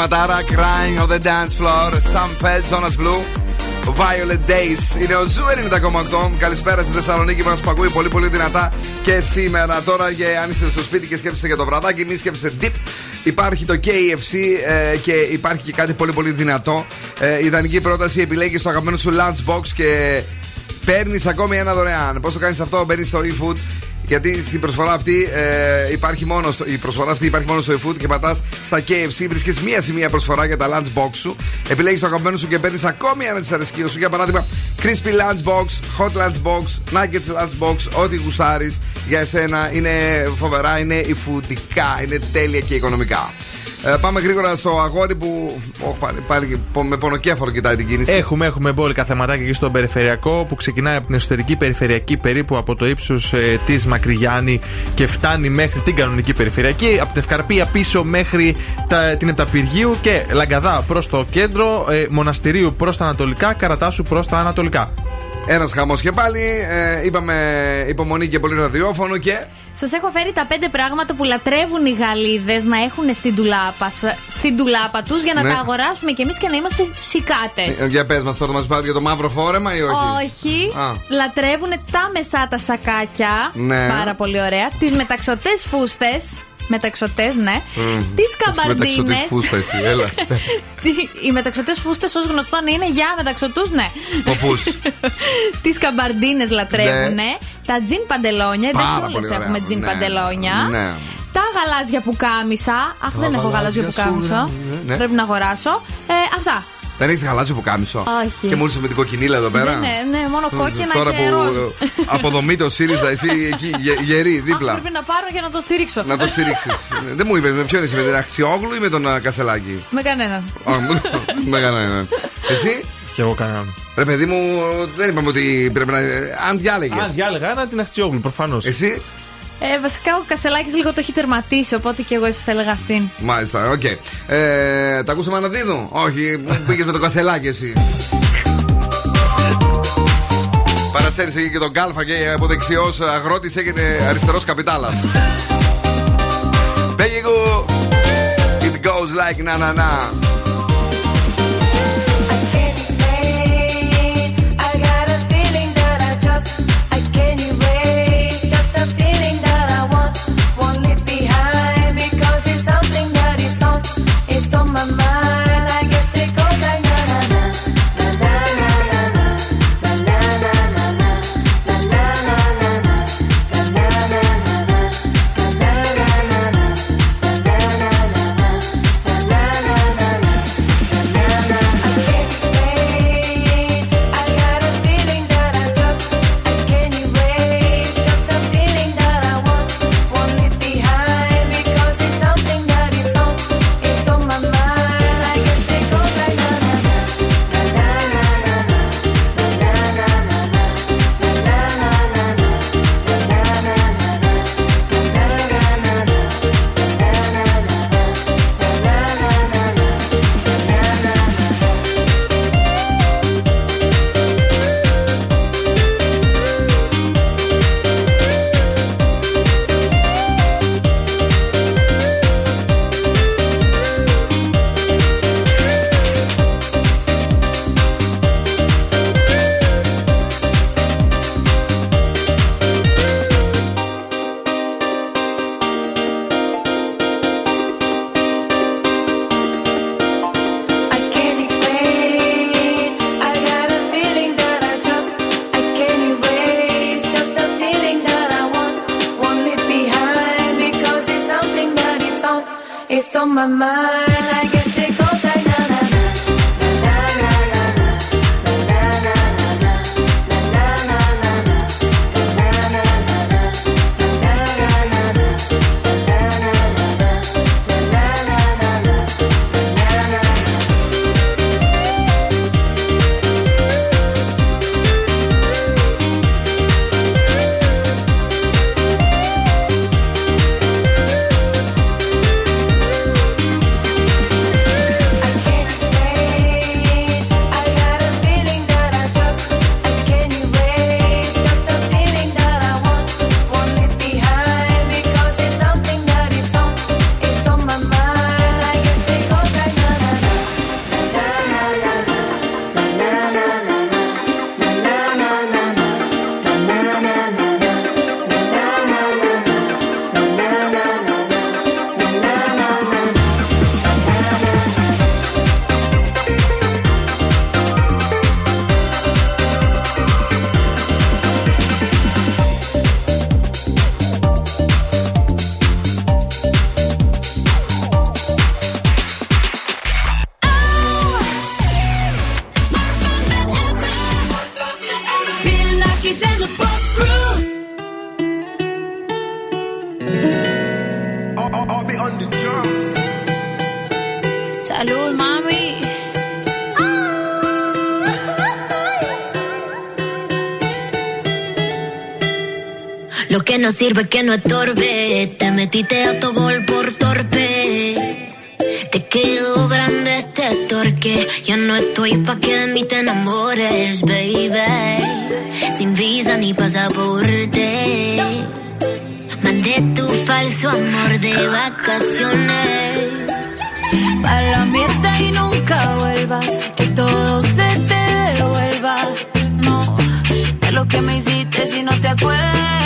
κομματάρα Crying on the dance floor. Sam Feldt, Jonas Blue. Violet Days Είναι ο Zoo Καλησπέρα στη Θεσσαλονίκη μας που πολύ πολύ δυνατά Και σήμερα. Τώρα για, αν είστε στο σπίτι και σκέφτεστε για το βραδάκι Μην σκέφτεστε ντιπ Υπάρχει το KFC ε, και υπάρχει και κάτι πολύ πολύ δυνατό. Ε, Ιδανική πρόταση επιλέγεις το αγαπημένο σου lunchbox και παίρνεις ακόμη ένα δωρεάν. Πώς το κάνεις αυτό, μπαίνεις στο eFood. Γιατί στην προσφορά αυτή ε, υπάρχει μόνο στο, η προσφορά αυτή υπάρχει μόνο στο eFood και πατάς στα KFC. Βρίσκεις μία συν μία προσφορά για τα lunch box σου. Επιλέγεις το αγαπημένο σου και παίρνεις ακόμη ένα της αρεσκία σου. Για παράδειγμα, crispy lunch box, hot lunch box, nuggets lunch box, ό,τι γουστάρεις για εσένα. Είναι φοβερά, είναι υφουτικά, είναι τέλεια και οικονομικά. Ε, πάμε γρήγορα στο αγόρι που. Όχι, πάλι, πάλι με πονοκέφαλο κοιτάει την κίνηση. Έχουμε, έχουμε μπόλικα θεματάκια εκεί στον περιφερειακό που ξεκινάει από την εσωτερική περιφερειακή περίπου από το ύψος ε, της Μακρυγιάννη και φτάνει μέχρι την κανονική περιφερειακή. Από την Ευκαρπία πίσω μέχρι τα, την Επταπηργίου και Λαγκαδά προς το κέντρο, ε, Μοναστηρίου προς τα ανατολικά, Καρατάσου προς τα ανατολικά. Ένας χαμός και πάλι. Ε, είπαμε υπομονή και πολύ ραδιόφωνο και. Σας έχω φέρει τα πέντε πράγματα που λατρεύουν οι Γαλλίδες να έχουν στην τουλάπα, στην τουλάπα τους για να Ναι. τα αγοράσουμε κι εμείς και να είμαστε σικάτες. Ε, Για πες μας τώρα, μας πάρει για το μαύρο φόρεμα ή όχι; Όχι. Α. Λατρεύουν τα μεσά τα σακάκια. Ναι. Πάρα πολύ ωραία. Τις μεταξωτές φούστες. Μεταξωτές, ναι. Τις καμπαρντίνε. Μεταξωτής φούστα εσύ, έλα. Οι μεταξωτές φούστες, ως γνωστόν, είναι για μεταξωτούς, ναι. Ποπούς. Τις καμπαρντίνε λατρεύουν. Ναι. Τα τζιν παντελόνια. Εντάξει, Πάρα όλες πολύ ωραία. έχουμε τζιν Ναι, παντελόνια. ναι. Τα γαλάζια πουκάμισα. Αχ, δεν έχω γαλάζιο γαλάζια σου, πουκάμισο. ναι, ναι. Πρέπει να αγοράσω. Ε, αυτά. Δεν έχεις γαλάζιο που κάμισο; Όχι. Και μου ήρθε με την κοκκινίλα εδώ πέρα; Ναι, ναι, ναι, μόνο κόκκινα Τώρα και που ροζ. ε, αποδομείται ο ΣΥΡΙΖΑ, εσύ εκεί γε- γερή Αχ, δίπλα. πρέπει να πάρω για να το στηρίξω. Να το στηρίξεις. Δεν μου είπες με ποιον είσαι, με την Αχτσιόγλου ή με τον α, Κασελάκη; Με κανέναν. Α, Με κανέναν. Εσύ; Και εγώ κανέναν. Ρε παιδί μου, δεν είπαμε ότι πρέπει να. Αν διάλεγες. Αν διάλεγα, ένα την Αχτσιόγλου, προφανώς. Εσύ; Ε, βασικά ο Κασελάκης λίγο το έχει τερματίσει, οπότε και εγώ ίσως έλεγα αυτήν. Μάλιστα, οκ. Ε, τα ακούσαμε Αναδίδου; Όχι, πήγες με το Κασελάκη εσύ. Παραστέρησε εκεί και τον Κάλφα και από δεξιός αγρότης έγινε αριστερός καπιτάλας. Πέγγιγου! It goes like na na na. sirve que no estorbe. Te metiste a tu gol por torpe. Te quedó grande este torque. Ya no estoy pa' que de mí te enamores, baby. Sin visa ni pasaporte. Mandé tu falso amor de vacaciones. Para la mierda y nunca vuelvas. Que todo se te devuelva. No, de lo que me hiciste si no te acuerdas.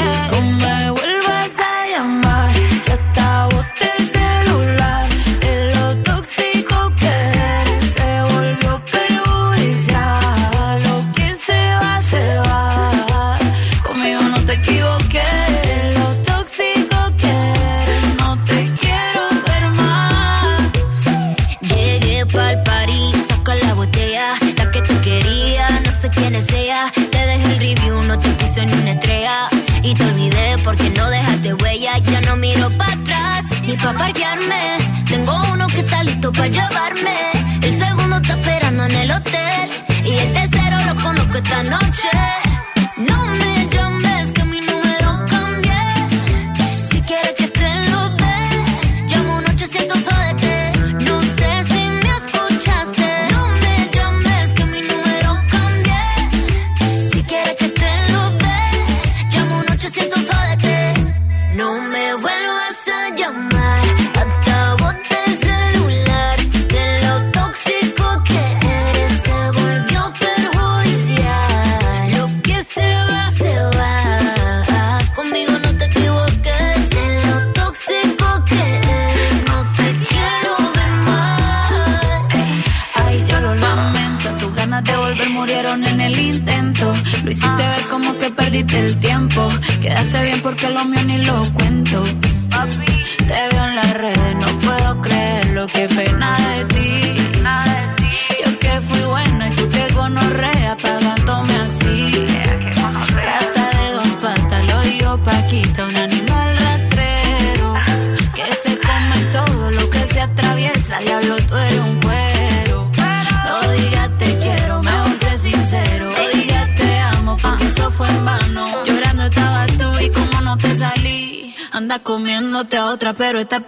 pero está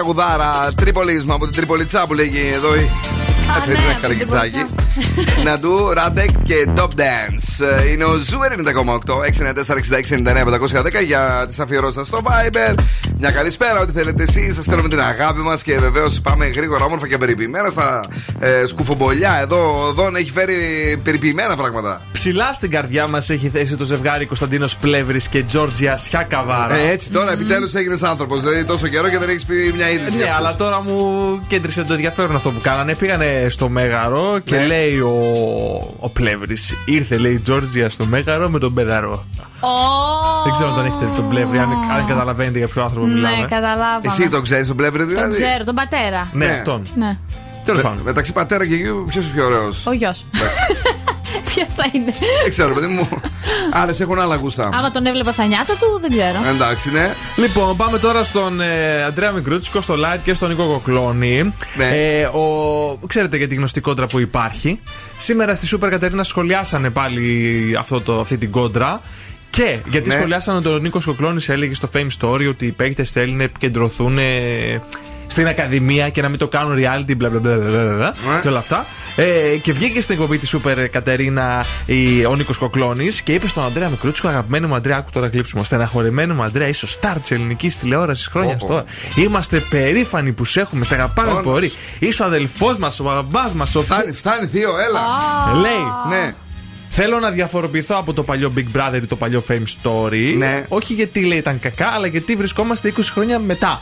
τραγουδάρα Τρίπολισμα από την Τριπολιτσά που λέγει εδώ η Κατερίνα ναι, Καρακιτσάκη. Ναντού, Ράντεκ και Top Dance. Ε, Είναι ο Ζου 90,8 694-6699-510 για τις αφιερώσεις σας στο Viber. Μια καλησπέρα, ό,τι θέλετε εσείς. Σας στέλνουμε την αγάπη μας και βεβαίως πάμε γρήγορα, όμορφα και περιποιημένα στα ε, σκουφομπολιά. Εδώ ο Δόν έχει φέρει περιποιημένα πράγματα. Ψηλά στην καρδιά μας έχει θέσει το ζευγάρι Κωνσταντίνος Πλεύρης και Τζόρτζια Σιάκαβάρα. Ε, έτσι τώρα επιτέλους έγινες άνθρωπος. Δηλαδή τόσο καιρό και δεν έχεις πει μια είδηση. Ναι, αλλά τώρα μου κέντρισε το ενδιαφέρον αυτό που κάνανε. Πήγανε στο Μέγαρο και Ναι. λέει ο, ο Πλεύρης. Ήρθε, λέει η Τζόρτζια στο Μέγαρο με τον Πεδαρό. Δεν ξέρω αν τον έχετε δει τον Πλεύρη, αν, αν καταλαβαίνετε για ποιο άνθρωπο μιλάμε. Ναι, καταλάβαμε. Εσύ τον ξέρεις τον Πλεύρη, Τον δηλαδή. ξέρω, τον πατέρα. Ναι, αυτόν. Ναι. Τέλος πάντων. Μεταξύ πατέρα και γιου, ποιος είναι πιο ωραίος; Ο γιος. Ποιος θα είναι; Δεν ξέρω, παιδί μου. Άλλες έχουν άλλα γούστα. Άμα τον έβλεπα στα νιάτα του, δεν ξέρω. Εντάξει, ναι. Λοιπόν, πάμε τώρα στον ε, Αντρέα Μικρούτσικο, στο Light και στον Νίκο Κοκλώνη. Ε, ο, ξέρετε για τη γνωστή κόντρα που υπάρχει. Σήμερα στη Σούπερ Κατερίνα σχολιάσανε πάλι αυτό το, αυτή την κόντρα. Και γιατί Ναι. σχολιάσανε ότι ο Νίκος Κοκλώνης έλεγε στο Fame Story ότι οι παίκτες θέλουν να επικεντρωθούν ε, στην Ακαδημία και να μην το κάνουν reality, μπλα μπλα μπλα μπλα, μπλα, μπλα, και όλα αυτά. Ε, και βγήκε στην εκπομπή της Σούπερ Κατερίνα η, ο Νίκος Κοκλώνης και είπε στον Αντρέα Μικρούτσικο, αγαπημένο μου Αντρέα, άκου τώρα κλείψιμο. Στεναχωρημένο μου Αντρέα, είσαι ο στάρ της ελληνικής τηλεόρασης χρόνια Ω, ω. τώρα. Είμαστε περήφανοι που σε έχουμε, σε αγαπάμε Όντως. πολύ. Είσαι ο αδελφός μας, ο μπαμπάς μας, ο Φτάνει, φτάνει, θείο, έλα. Λέει. Ναι. Θέλω να διαφοροποιηθώ από το παλιό Big Brother ή το παλιό Fame Story. Ναι. Όχι γιατί λέει ήταν κακά, αλλά γιατί βρισκόμαστε 20 χρόνια μετά.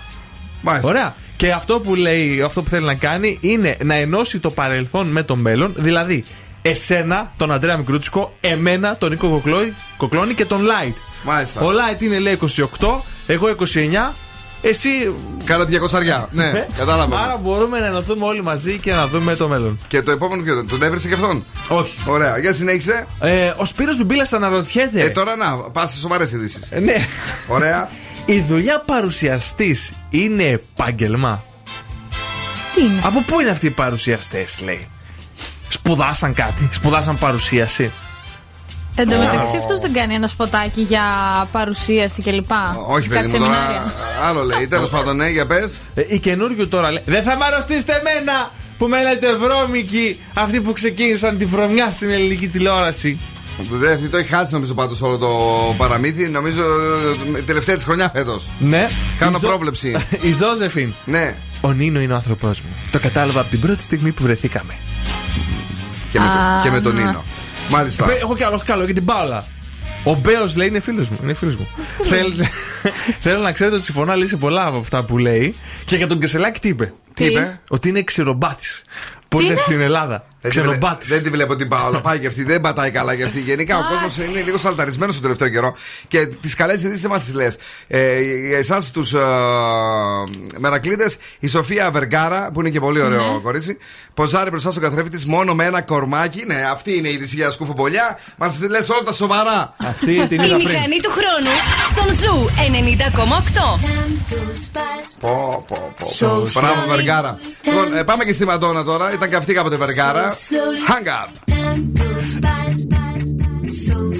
Μάλιστα. Ωραία. Και αυτό που λέει, αυτό που θέλει να κάνει είναι να ενώσει το παρελθόν με το μέλλον. Δηλαδή, εσένα, τον Αντρέα Μικρούτσικο, εμένα, τον Νίκο Κοκλώη- Κοκλώνη και τον Light. Μάλιστα. Ο Light είναι λέει 28, εγώ 29, εσύ. Κάνα 200 Ναι, κατάλαβα. Άρα μπορούμε να ενωθούμε όλοι μαζί και να δούμε το μέλλον. Και το επόμενο ποιο ήταν, τον έβρισε και αυτόν; Όχι. Ωραία, για συνέχισε. Ε, ο Σπύρος Μπιμπίλας αναρωτιέται. Ε, τώρα να, πας σε σοβαρές ειδήσεις. Ε, ναι. Ωραία. Η δουλειά παρουσιαστής είναι επάγγελμα; Τι είναι; Από πού είναι αυτοί οι παρουσιαστές, λέει; Σπουδάσαν κάτι, σπουδάσαν παρουσίαση; Εν τω μεταξύ, αυτός δεν κάνει ένα σποτάκι για παρουσίαση κλπ. Όχι, παιδί Κάτι μου, τώρα. σεμινάρια. Άλλο λέει. Τέλος πάντων, ναι, για πες. Ε, η καινούριο τώρα λέει. Δεν θα με αρρωστήσετε εμένα που με λέτε βρώμικοι αυτοί που ξεκίνησαν τη βρωμιά στην ελληνική τηλεόραση. Δεν το έχει χάσει νομίζω πάντως όλο το παραμύθι. Νομίζω ε, τελευταία της χρονιά φέτος. Ναι. Κάνω Η Ζω- πρόβλεψη. Η Ζώζεφιν. Ναι. Ο Νίνο είναι ο άνθρωπός μου. Το κατάλαβα από την πρώτη στιγμή που βρεθήκαμε. Και με, Α, και με τον ναι. Νίνο. Μάλιστα. Πε- Έχω κι άλλο, έχω κι άλλο για την Πάολα. Ο Μπέος λέει είναι φίλος μου. Είναι φίλος μου. Θέλετε- Θέλω να ξέρετε ότι συμφωνώ λέει, σε πολλά από αυτά που λέει. Και για τον Κεσελάκη τι είπε; Τι; Είπε; Ότι είναι ξηροπάτη. Που ήρθε είναι; στην Ελλάδα. Δεν τη, βλέ- Ξεροπάτη. δεν τη βλέπω την Πάολα. Πάει και αυτή. Δεν πατάει καλά και αυτή. Γενικά ο κόσμος είναι λίγο σαλταρισμένος το τελευταίο καιρό. Και τις καλές ειδήσεις μας τις λες. Ε, για εσάς τους ε, μερακλείδες, η Σοφία Βεργάρα, που είναι και πολύ ωραίο Ναι. κορίτσι, ποζάρει μπροστά στον καθρέφτη της μόνο με ένα κορμάκι. Ναι, αυτή είναι η είδηση για σκουφοπολιά. Μας λες όλα τα σοβαρά. Αυτή την Η είδα πριν. μηχανή του χρόνου στον Zoo 90,8. Πω, πω, πω. Μπράβο, Βεργάρα. Λοιπόν, ε, πάμε και στη Μαντόνα τώρα. Ήταν και αυτή κάποτε Βεργάρα. up. Slowly, hung up. Time goes by, by, so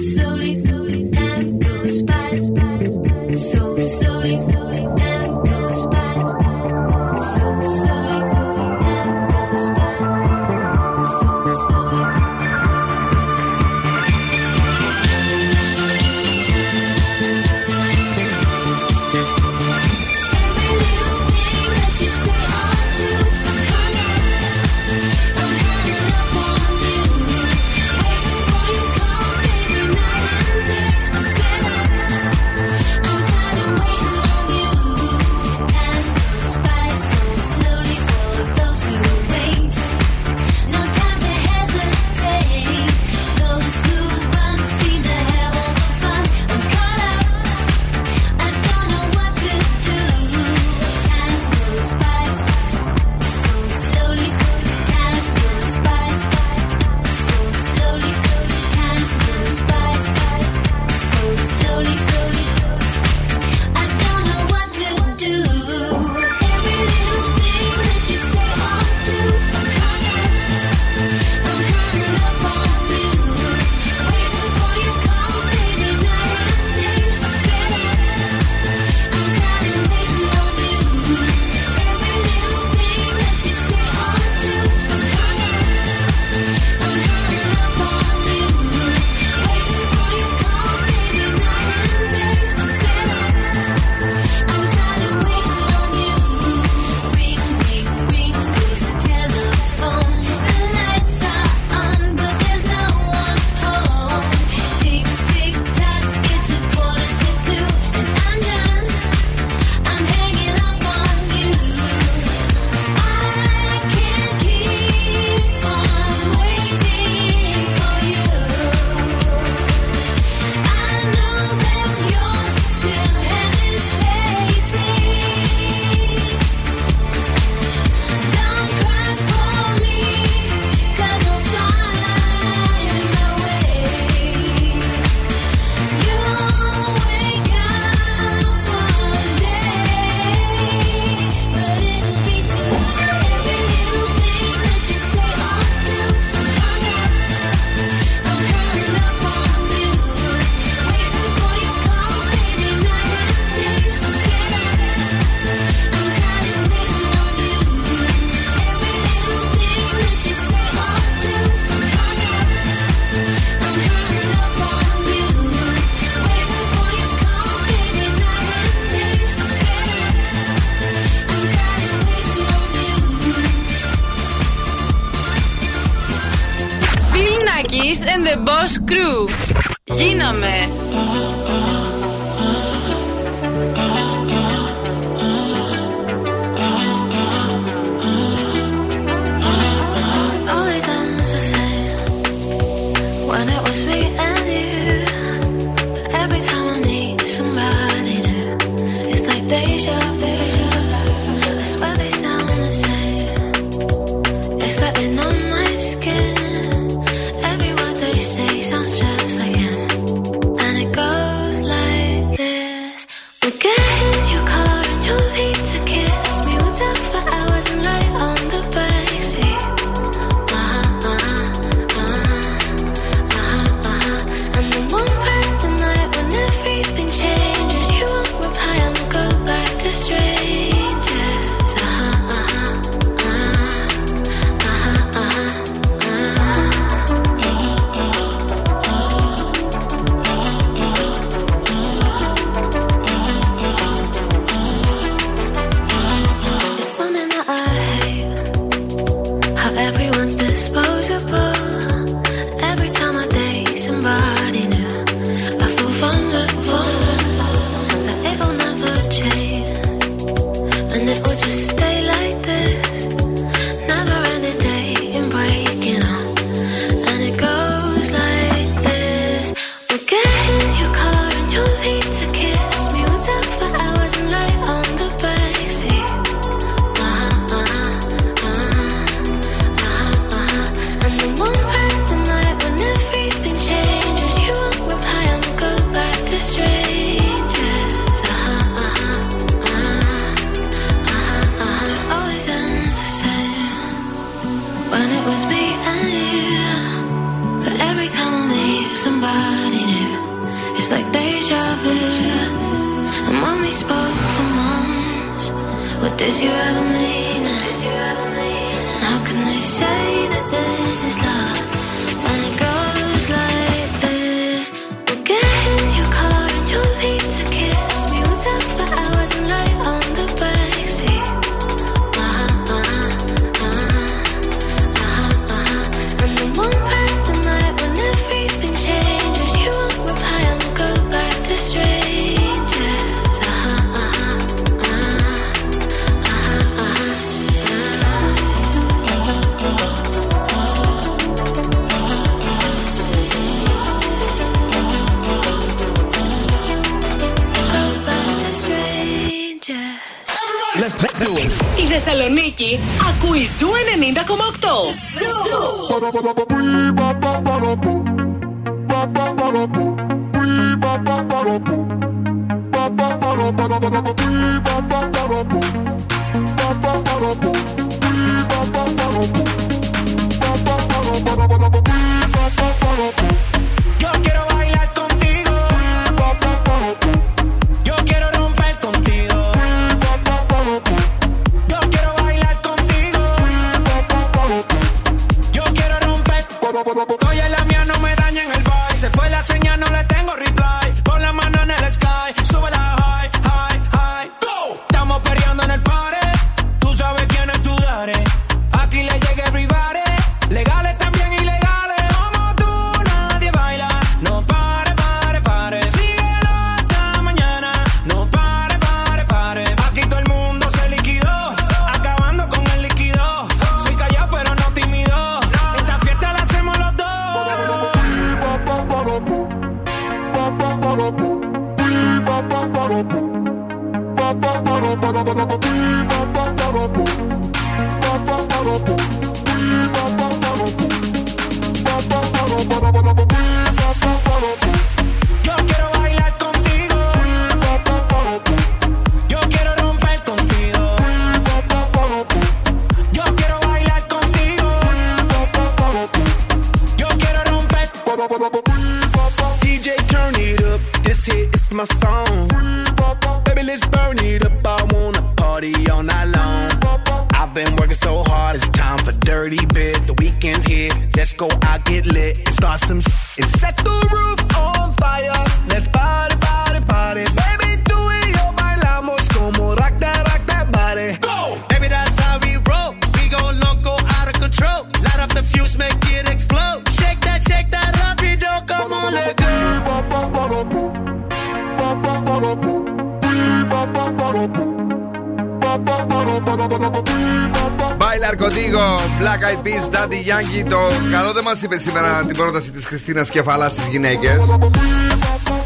είπε σήμερα την πρόταση της Χριστίνας Κεφαλάς στις γυναίκες.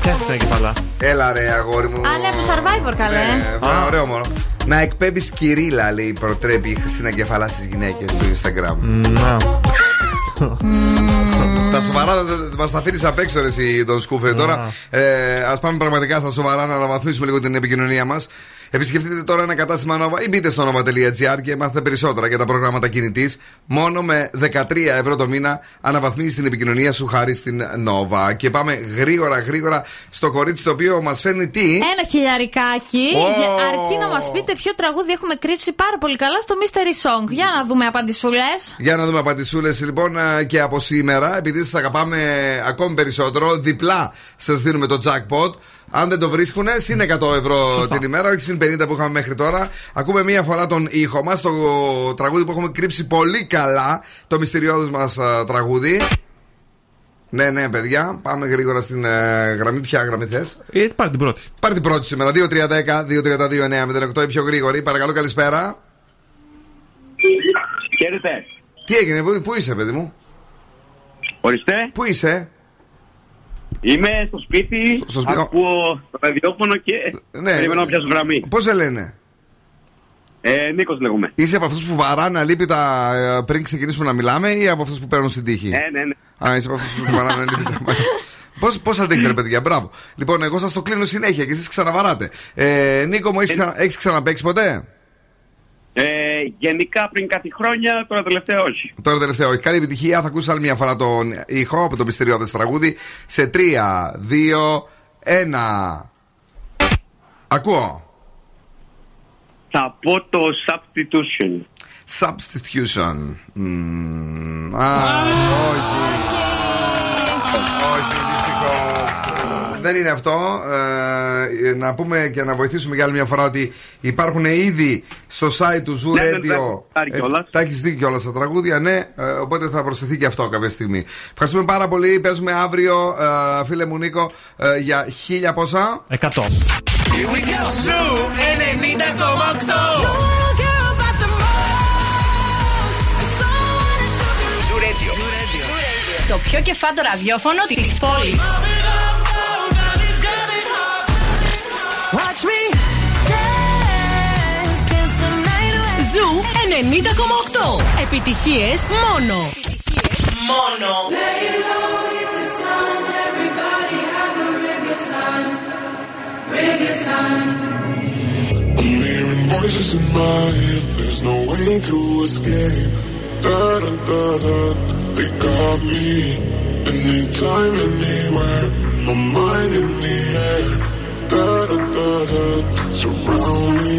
Ποια Χριστίνα Κεφαλά; Έλα ρε, αγόρι μου. Α, ναι, από το survivor, καλέ. Ε, α, ωραίο μόνο. Να εκπέμπεις κυρίλα, λέει, προτρέπει η Χριστίνα Κεφαλά στις γυναίκες στο Instagram. Να. Τα σοβαρά μας τα αφήνεις απ' έξω, ρε, εσύ, τον Σκούφε. Τώρα, ε, ας πάμε πραγματικά στα σοβαρά να αναβαθμίσουμε λίγο την επικοινωνία μας. Επισκεφτείτε τώρα ένα κατάστημα Nova ή μπείτε στο nova.gr και μάθετε περισσότερα για τα προγράμματα κινητής. Μόνο με 13 ευρώ το μήνα αναβαθμίζει την επικοινωνία σου χάρη στην Nova. Και πάμε γρήγορα, γρήγορα στο κορίτσι το οποίο μας φέρνει τι; Ένα χιλιαρικάκι. Ω. για- Αρκεί να μας πείτε ποιο τραγούδι έχουμε κρύψει πάρα πολύ καλά στο Mystery Song. Για να δούμε απαντησούλες. Για να δούμε απαντησούλες λοιπόν ε, και από σήμερα, επειδή σας αγαπάμε ακόμη περισσότερο, διπλά σας δίνουμε το jackpot. Αν δεν το βρίσκουν, συν 100 ευρώ Σωστά. την ημέρα, όχι συν 50 που είχαμε μέχρι τώρα. Ακούμε μία φορά τον ήχο μας, το τραγούδι που έχουμε κρύψει πολύ καλά, το μυστηριώδες μας τραγούδι. Ναι, ναι, παιδιά, πάμε γρήγορα στην ε, γραμμή. Ποια γραμμή θες; Ε, πάρε την πρώτη. Πάρε την πρώτη σήμερα. 2-3-10-2-32-9-08. Η πιο γρήγορη. Παρακαλώ, καλησπέρα. Χαίρετε. Τι έγινε, πού, πού είσαι, παιδί μου; Ορίστε. Πού είσαι; Είμαι στο σπίτι, στο σπίτι. ακούω το ραδιόφωνο και Ναι. περιμένω να πιάσω γραμμή. Πώς σε λένε; Ε, Νίκος λέγομαι. Είσαι από αυτούς που βαράνε αλίπητα ε, πριν ξεκινήσουμε να μιλάμε ή από αυτούς που παίρνουν στην τύχη; Ε, ναι, ναι. Α, είσαι από αυτούς που βαράνε αλίπητα. Πώς πώς αντέχετε, ρε παιδιά, μπράβο. Λοιπόν, εγώ σας το κλείνω συνέχεια και εσείς ξαναβαράτε. Ε, Νίκο μου, έχεις έχεις ξαναπέξει ποτέ; Ε, γενικά πριν κάτι χρόνια, τώρα τελευταία όχι. Τώρα τελευταίο, όχι. Καλή επιτυχία. Θα ακούσει άλλη μια φορά τον ήχο από το μυστηριώδες τραγούδι. Σε 3, 2, 1. Ακούω. Θα πω το substitution. Substitution. Μμμ, Α, όχι. Όχι, δυστυχώς. Δεν είναι αυτό. Ε, να πούμε και να βοηθήσουμε για άλλη μια φορά ότι υπάρχουν ήδη στο site του Zoo Ναι, ναι, Radio. τα έχω πάρει Έτσι, κιόλας. Τα έχεις δει κιόλας τα τραγούδια, ναι. Ε, οπότε θα προσθεθεί και αυτό κάποια στιγμή. Ευχαριστούμε πάρα πολύ. Παίζουμε αύριο, ε, φίλε μου Νίκο, ε, για χίλια πόσα; 100. Zoo 90,8 Zoo Radio. Το πιο κεφάτο ραδιόφωνο της πόλης. night away. Ζου 90,8. Επιτυχίες μόνο. Μόνο. I'm hearing voices in my head. There's no way to escape. Da da da da. They got me. Anytime, anywhere. My mind in the air. Da da da da. Surround me.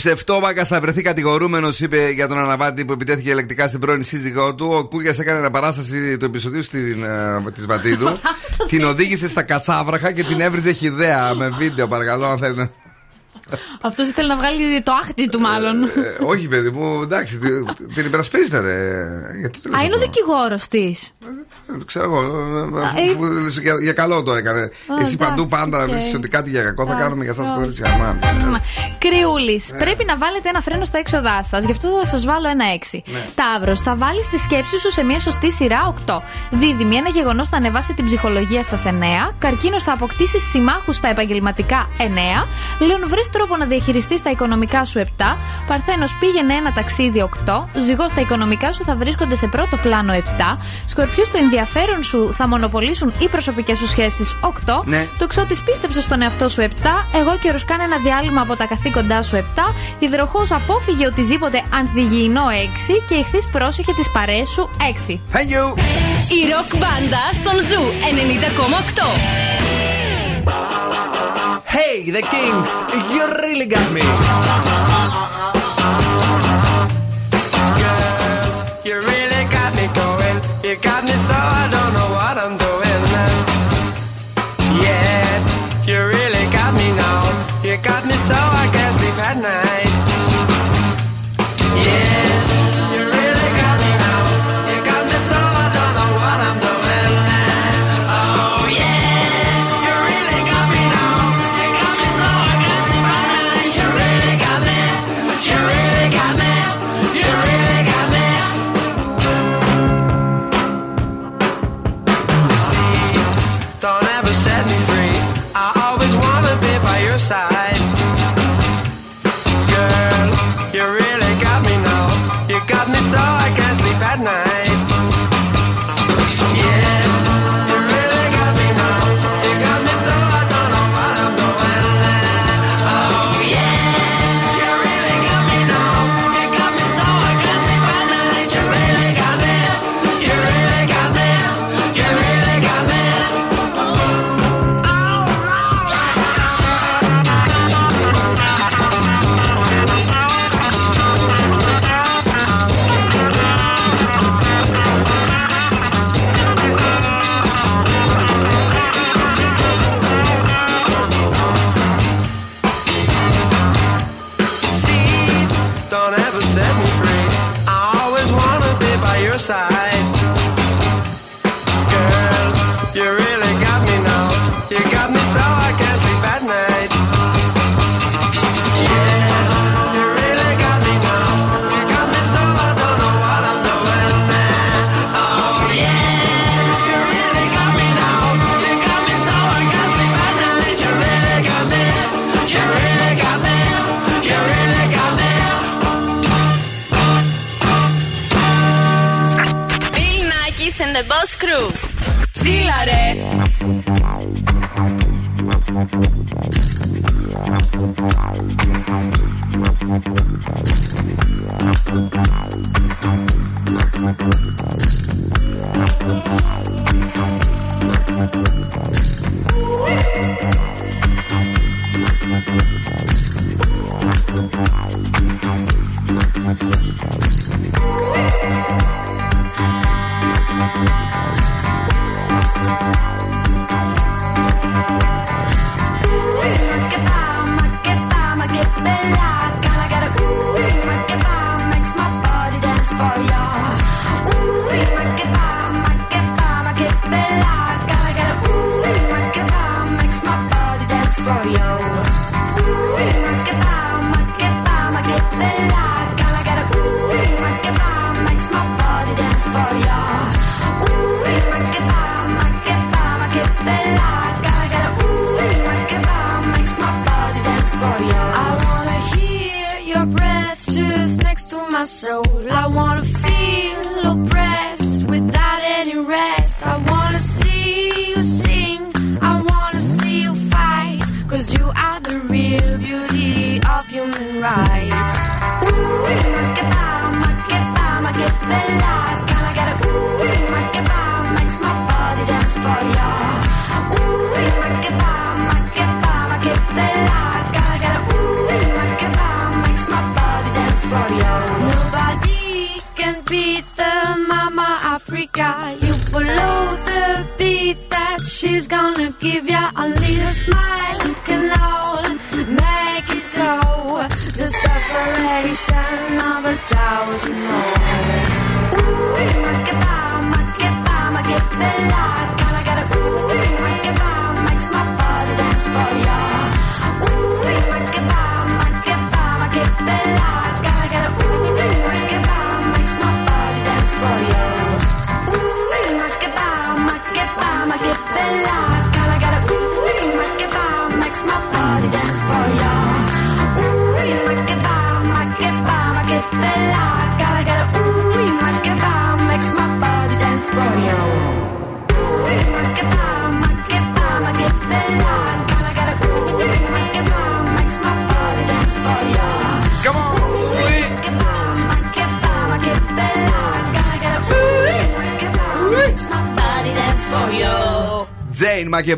Ψευτόμαγκα θα βρεθεί κατηγορούμενος, είπε για τον αναβάτη που επιτέθηκε λεκτικά στην πρώην σύζυγό του. Ο Κούγιας έκανε αναπαράσταση του επεισοδίου της Βατίδου. την οδήγησε στα κατσάβραχα και την έβριζε χυδαία με βίντεο, παρακαλώ, αν θέλετε. Αυτός ήθελε να βγάλει το άχτι του, μάλλον. Ε, όχι, παιδί μου, εντάξει, την, την υπερασπίζεται, ρε. Γιατί το λες Α, είναι ο αυτό; δικηγόρος της. Ε, το ξέρω εγώ. ε, αφού- αφού λες για, για καλό το έκανε. Εσύ εντάξει, παντού πάντα οκ. βρίσκει ότι κάτι για κακό θα Εντάξει, κάνουμε για εσάς όχι. κορίτσια. Αμάν. Κρυούλης, Ναι. πρέπει να βάλετε ένα φρένο στα έξοδά σας. Γι' αυτό θα σας βάλω ένα 6. Ναι. Ταύρος, θα βάλεις τη σκέψη σου σε μια σωστή σειρά 8. Δίδυμη, ένα γεγονός θα ανεβάσει την ψυχολογία σας 9. Καρκίνος, θα αποκτήσει συμμάχους στα επαγγελματικά 9. Λέων, βρει τρόπο να διαχειριστεί τα οικονομικά σου 7. Παρθένος, πήγαινε ένα ταξίδι 8. Ζυγός, τα οικονομικά σου θα βρίσκονται σε πρώτο πλάνο 7. Σκορπιούς, το ενδιαφέρον σου θα μονοπολίσουν οι προσωπικές σου σχέσεις 8. Ναι. Το ξώτης πίστεψε στον εαυτό σου 7. Αιγόκερε κάνε ένα διάλειμμα από τα καθήκοντά σου 7. Υδροχόε απόφυγε οτιδήποτε ανθυγιεινό 6. Και Ιχθύ πρόσεχε τις παρέες σου 6. Thank you. Η ροκ μπάντα στον Zoo 90,8. Hey, the Kinks, you really got me. You really got me going. You got me so I don't know what I'm doing. Yeah, you really got me now. You got me so I can't sleep at night.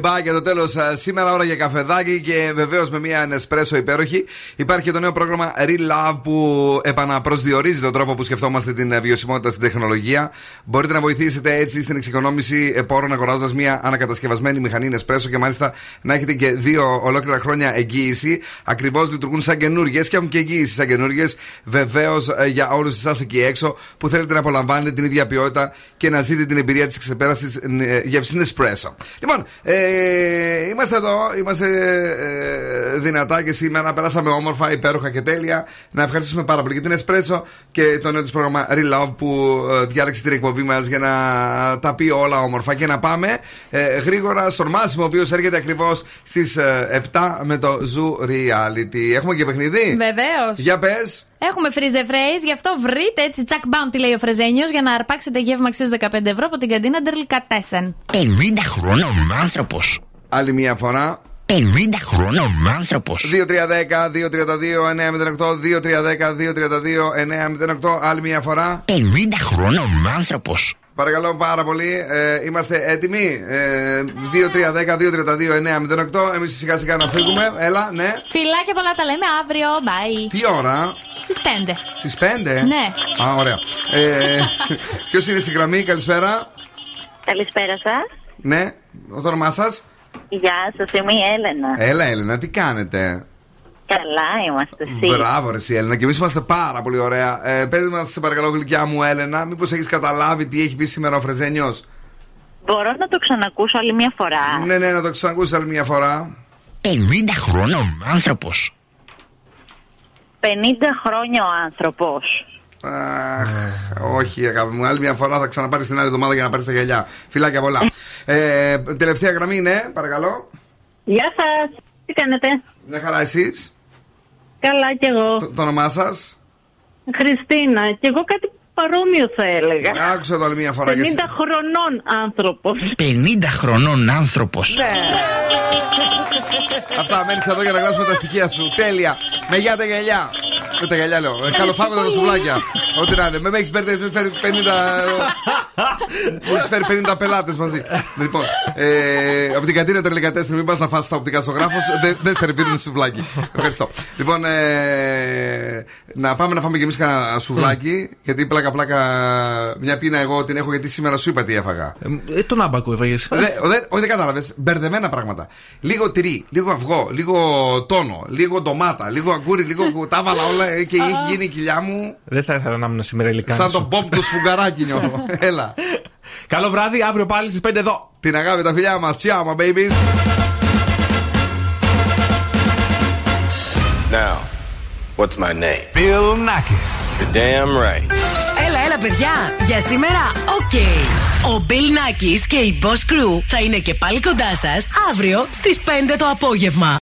goodbye. Μακεμπά για το τέλο σήμερα, ώρα για καφεδάκι και βεβαίως με μια Nespresso υπέροχη. Υπάρχει και το νέο πρόγραμμα Real Love που επαναπροσδιορίζει τον τρόπο που σκεφτόμαστε την ε, βιωσιμότητα στην τεχνολογία. Μπορείτε να βοηθήσετε έτσι στην εξοικονόμηση ε, πόρων αγοράζοντας μια ανακατασκευασμένη μηχανή Nespresso και μάλιστα να έχετε και δύο ολόκληρα χρόνια εγγύηση. Ακριβώς λειτουργούν σαν καινούργιες και έχουν και εγγύηση σαν καινούργιες. Βεβαίως για όλους εσάς εκεί έξω που θέλετε να απολαμβάνετε την ίδια ποιότητα και να ζείτε την εμπειρία της ξεπέρασης γεύσης Nespresso. Λοιπόν, ε, είμαστε εδώ, είμαστε ε, δυνατά και σήμερα περάσαμε όμορφα, υπέροχα και τέλεια. Να ευχαριστήσουμε πάρα πολύ και την Espresso και το νέο της πρόγραμμα Relove που ε, διάλεξε την εκπομπή μας για να τα πει όλα όμορφα. Και να πάμε ε, γρήγορα στον Μάσιμο, ο οποίος έρχεται ακριβώς στις 7 με το Zoo Reality. Έχουμε και παιχνίδι; Βεβαίως. Για πες. Έχουμε freeze the phrase, γι' αυτό βρείτε έτσι τσακ μπαμ τι λέει ο Φρεζένιος για να αρπάξετε γεύμα αξίας 15 ευρώ από την καντίνα Ντερλικατέσεν. 50 χρόνων άνθρωπος. Άλλη μία φορά. 50 χρόνων άνθρωπος. 2-3-10-2-32-908. 2-3-10-2-32-908. Άλλη μία φορά. 50 χρόνων άνθρωπος. Παρακαλώ πάρα πολύ. Ε, είμαστε έτοιμοι; Ε, 2-3-10-2-32-908. Εμείς σιγά σιγά να φύγουμε. Έλα, ναι. Φιλάκια πολλά τα λέμε αύριο. Bye. Τι ώρα; Στις 5. Στις 5. Ναι. Α, ωραία. Ε, Ποιος είναι στη γραμμή, καλησπέρα. Καλησπέρα σας. Ναι, το όνομά σας; Γεια σας, είμαι η Έλενα. Έλα, Έλενα, τι κάνετε; Καλά είμαστε εσύ. Μπράβο, ρε, εσύ, Έλενα. Και εμείς είμαστε πάρα πολύ ωραία. Ε, Πες μας, σε παρακαλώ, γλυκιά μου, Έλενα, μήπως έχεις καταλάβει τι έχει πει σήμερα ο Φρεζένιος; Μπορώ να το ξανακούσω άλλη μια φορά. Ναι, ναι, να το ξανακούσεις άλλη μια φορά. 50 χρόνων άνθρωπος. 50 χρόνια ο άνθρωπος. Αχ, όχι, αγάπη μου. Άλλη μια φορά θα ξαναπάρεις την άλλη εβδομάδα για να πάρεις τα γυαλιά. Φιλάκια πολλά. ε, τελευταία γραμμή είναι, παρακαλώ. Γεια σας. Τι κάνετε; Μια χαρά εσείς; Καλά κι εγώ. Το, το όνομά σας; Χριστίνα. Κι εγώ κάτι παρόμοιο θα έλεγα. Άκουσα το άλλη μια φορά 50 και εσύ. χρονών άνθρωπος. 50 χρονών άνθρωπος. Αυτά, μένεις εδώ για να γράψουμε τα στοιχεία σου. Τέλεια. Με γεια τα γυαλιά. Με τα γυαλιά λέω. Ε, Καλοφάγοντα τα σουβλάκια. Ό,τι να είναι. Με με έχεις μπερδέψει, με φέρει 50. Μου έχεις φέρει 50 πελάτες μαζί. λοιπόν, ε, από την κατήνα τελικά μην πας να φάσει τα οπτικά στο γράφος. Δεν δεν σερβίρουν σουβλάκι. Ευχαριστώ. Λοιπόν, ε, να πάμε να φάμε κι εμείς κανένα σουβλάκι. Γιατί πλάκα-πλάκα μια πίνα εγώ την έχω γιατί σήμερα σου είπα τι έφαγα. Ε, τον άμπακο έφαγες. Δε- δε- Όχι, δεν κατάλαβες. Μπερδεμένα πράγματα. Λίγο τυρί, λίγο αυγό, λίγο τόνο, λίγο ντομάτα, λίγο αγκούρι, λίγο. Τα έβαλα όλα ε, και έχει γίνει η κοιλιά μου Δεν θα ήθελα να ήμουν σήμερα υλικά. σαν το pop του σφουγγαράκι νιώθω. Έλα. Καλό βράδυ, αύριο πάλι στις 5 εδώ. Την αγάπη τα φιλιά μας. Ciao, my babies. Now, what's my name? Bill Nackis. You're damn right. Έλα, έλα, παιδιά. Για σήμερα, οκ. Ο Bill Nakis και η Boss Crew θα είναι και πάλι κοντά σας αύριο στις 5 το απόγευμα.